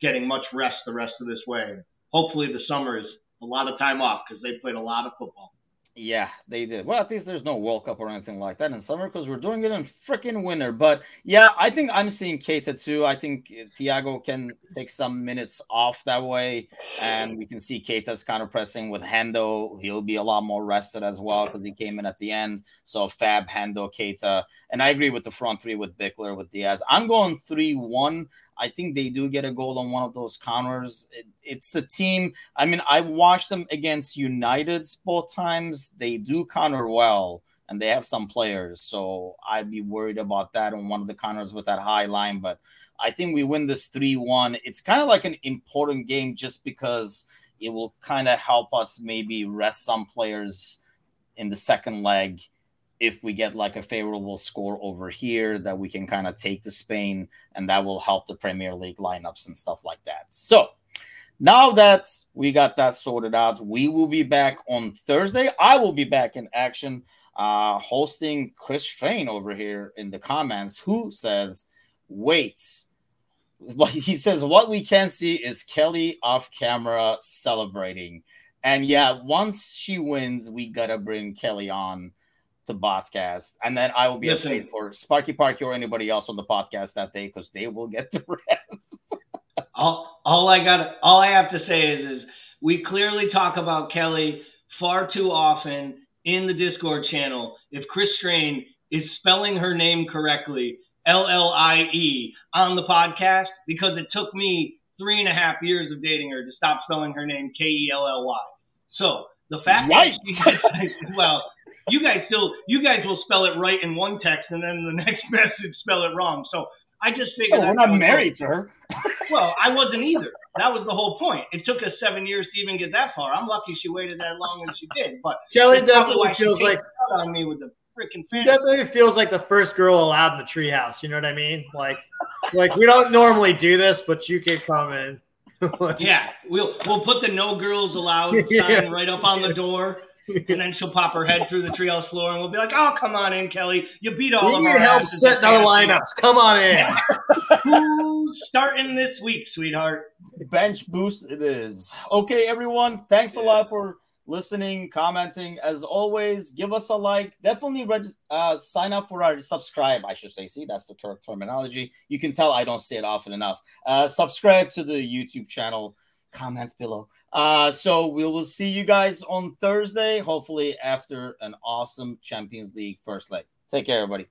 getting much rest the rest of this way. Hopefully, the summer is a lot of time off because they played a lot of football. Yeah, they did. Well, at least there's no World Cup or anything like that in summer because we're doing it in freaking winter. But yeah, I think I'm seeing Keita too. I think Thiago can take some minutes off that way, and we can see Keita's kind of pressing with Hendo. He'll be a lot more rested as well because he came in at the end. So Fab, Hendo, Keita, and I agree with the front three with Bickler with Diaz. I'm going three one. I think they do get a goal on one of those counters. It, it's a team. I mean, I watched them against United both times. They do counter well, and they have some players. So I'd be worried about that on one of the counters with that high line. But I think we win this 3 1. It's kind of like an important game just because it will kind of help us maybe rest some players in the second leg if we get like a favorable score over here that we can kind of take to Spain and that will help the Premier League lineups and stuff like that. So now that we got that sorted out, we will be back on Thursday. I will be back in action uh hosting Chris Strain over here in the comments who says wait he says what we can see is Kelly off camera celebrating. And yeah, once she wins, we gotta bring Kelly on the podcast, and then I will be Listen. afraid for Sparky Parky or anybody else on the podcast that day because they will get the rest. all, all I got, all I have to say is, is we clearly talk about Kelly far too often in the Discord channel. If Chris Strain is spelling her name correctly, L L I E, on the podcast, because it took me three and a half years of dating her to stop spelling her name K E L L Y. So the fact right. that well, you guys still you guys will spell it right in one text and then the next message spell it wrong. So I just figured oh, we're not married to her. well, I wasn't either. That was the whole point. It took us seven years to even get that far. I'm lucky she waited that long and she did. But Kelly definitely feels like on me with the freaking fans. definitely feels like the first girl allowed in the treehouse. You know what I mean? Like, like we don't normally do this, but you can come in. yeah, we'll we'll put the no girls allowed sign yeah. right up on the door, and then she'll pop her head through the treehouse floor, and we'll be like, "Oh, come on in, Kelly. You beat all we of need help setting our lineups. Come on in. Who's starting this week, sweetheart? Bench boost it is. Okay, everyone. Thanks yeah. a lot for listening, commenting. As always, give us a like. Definitely reg- uh, sign up for our subscribe. I should say. See, that's the correct terminology. You can tell I don't say it often enough. Uh, subscribe to the YouTube channel. Comments below. Uh, so we will see you guys on Thursday, hopefully after an awesome Champions League first leg. Take care, everybody.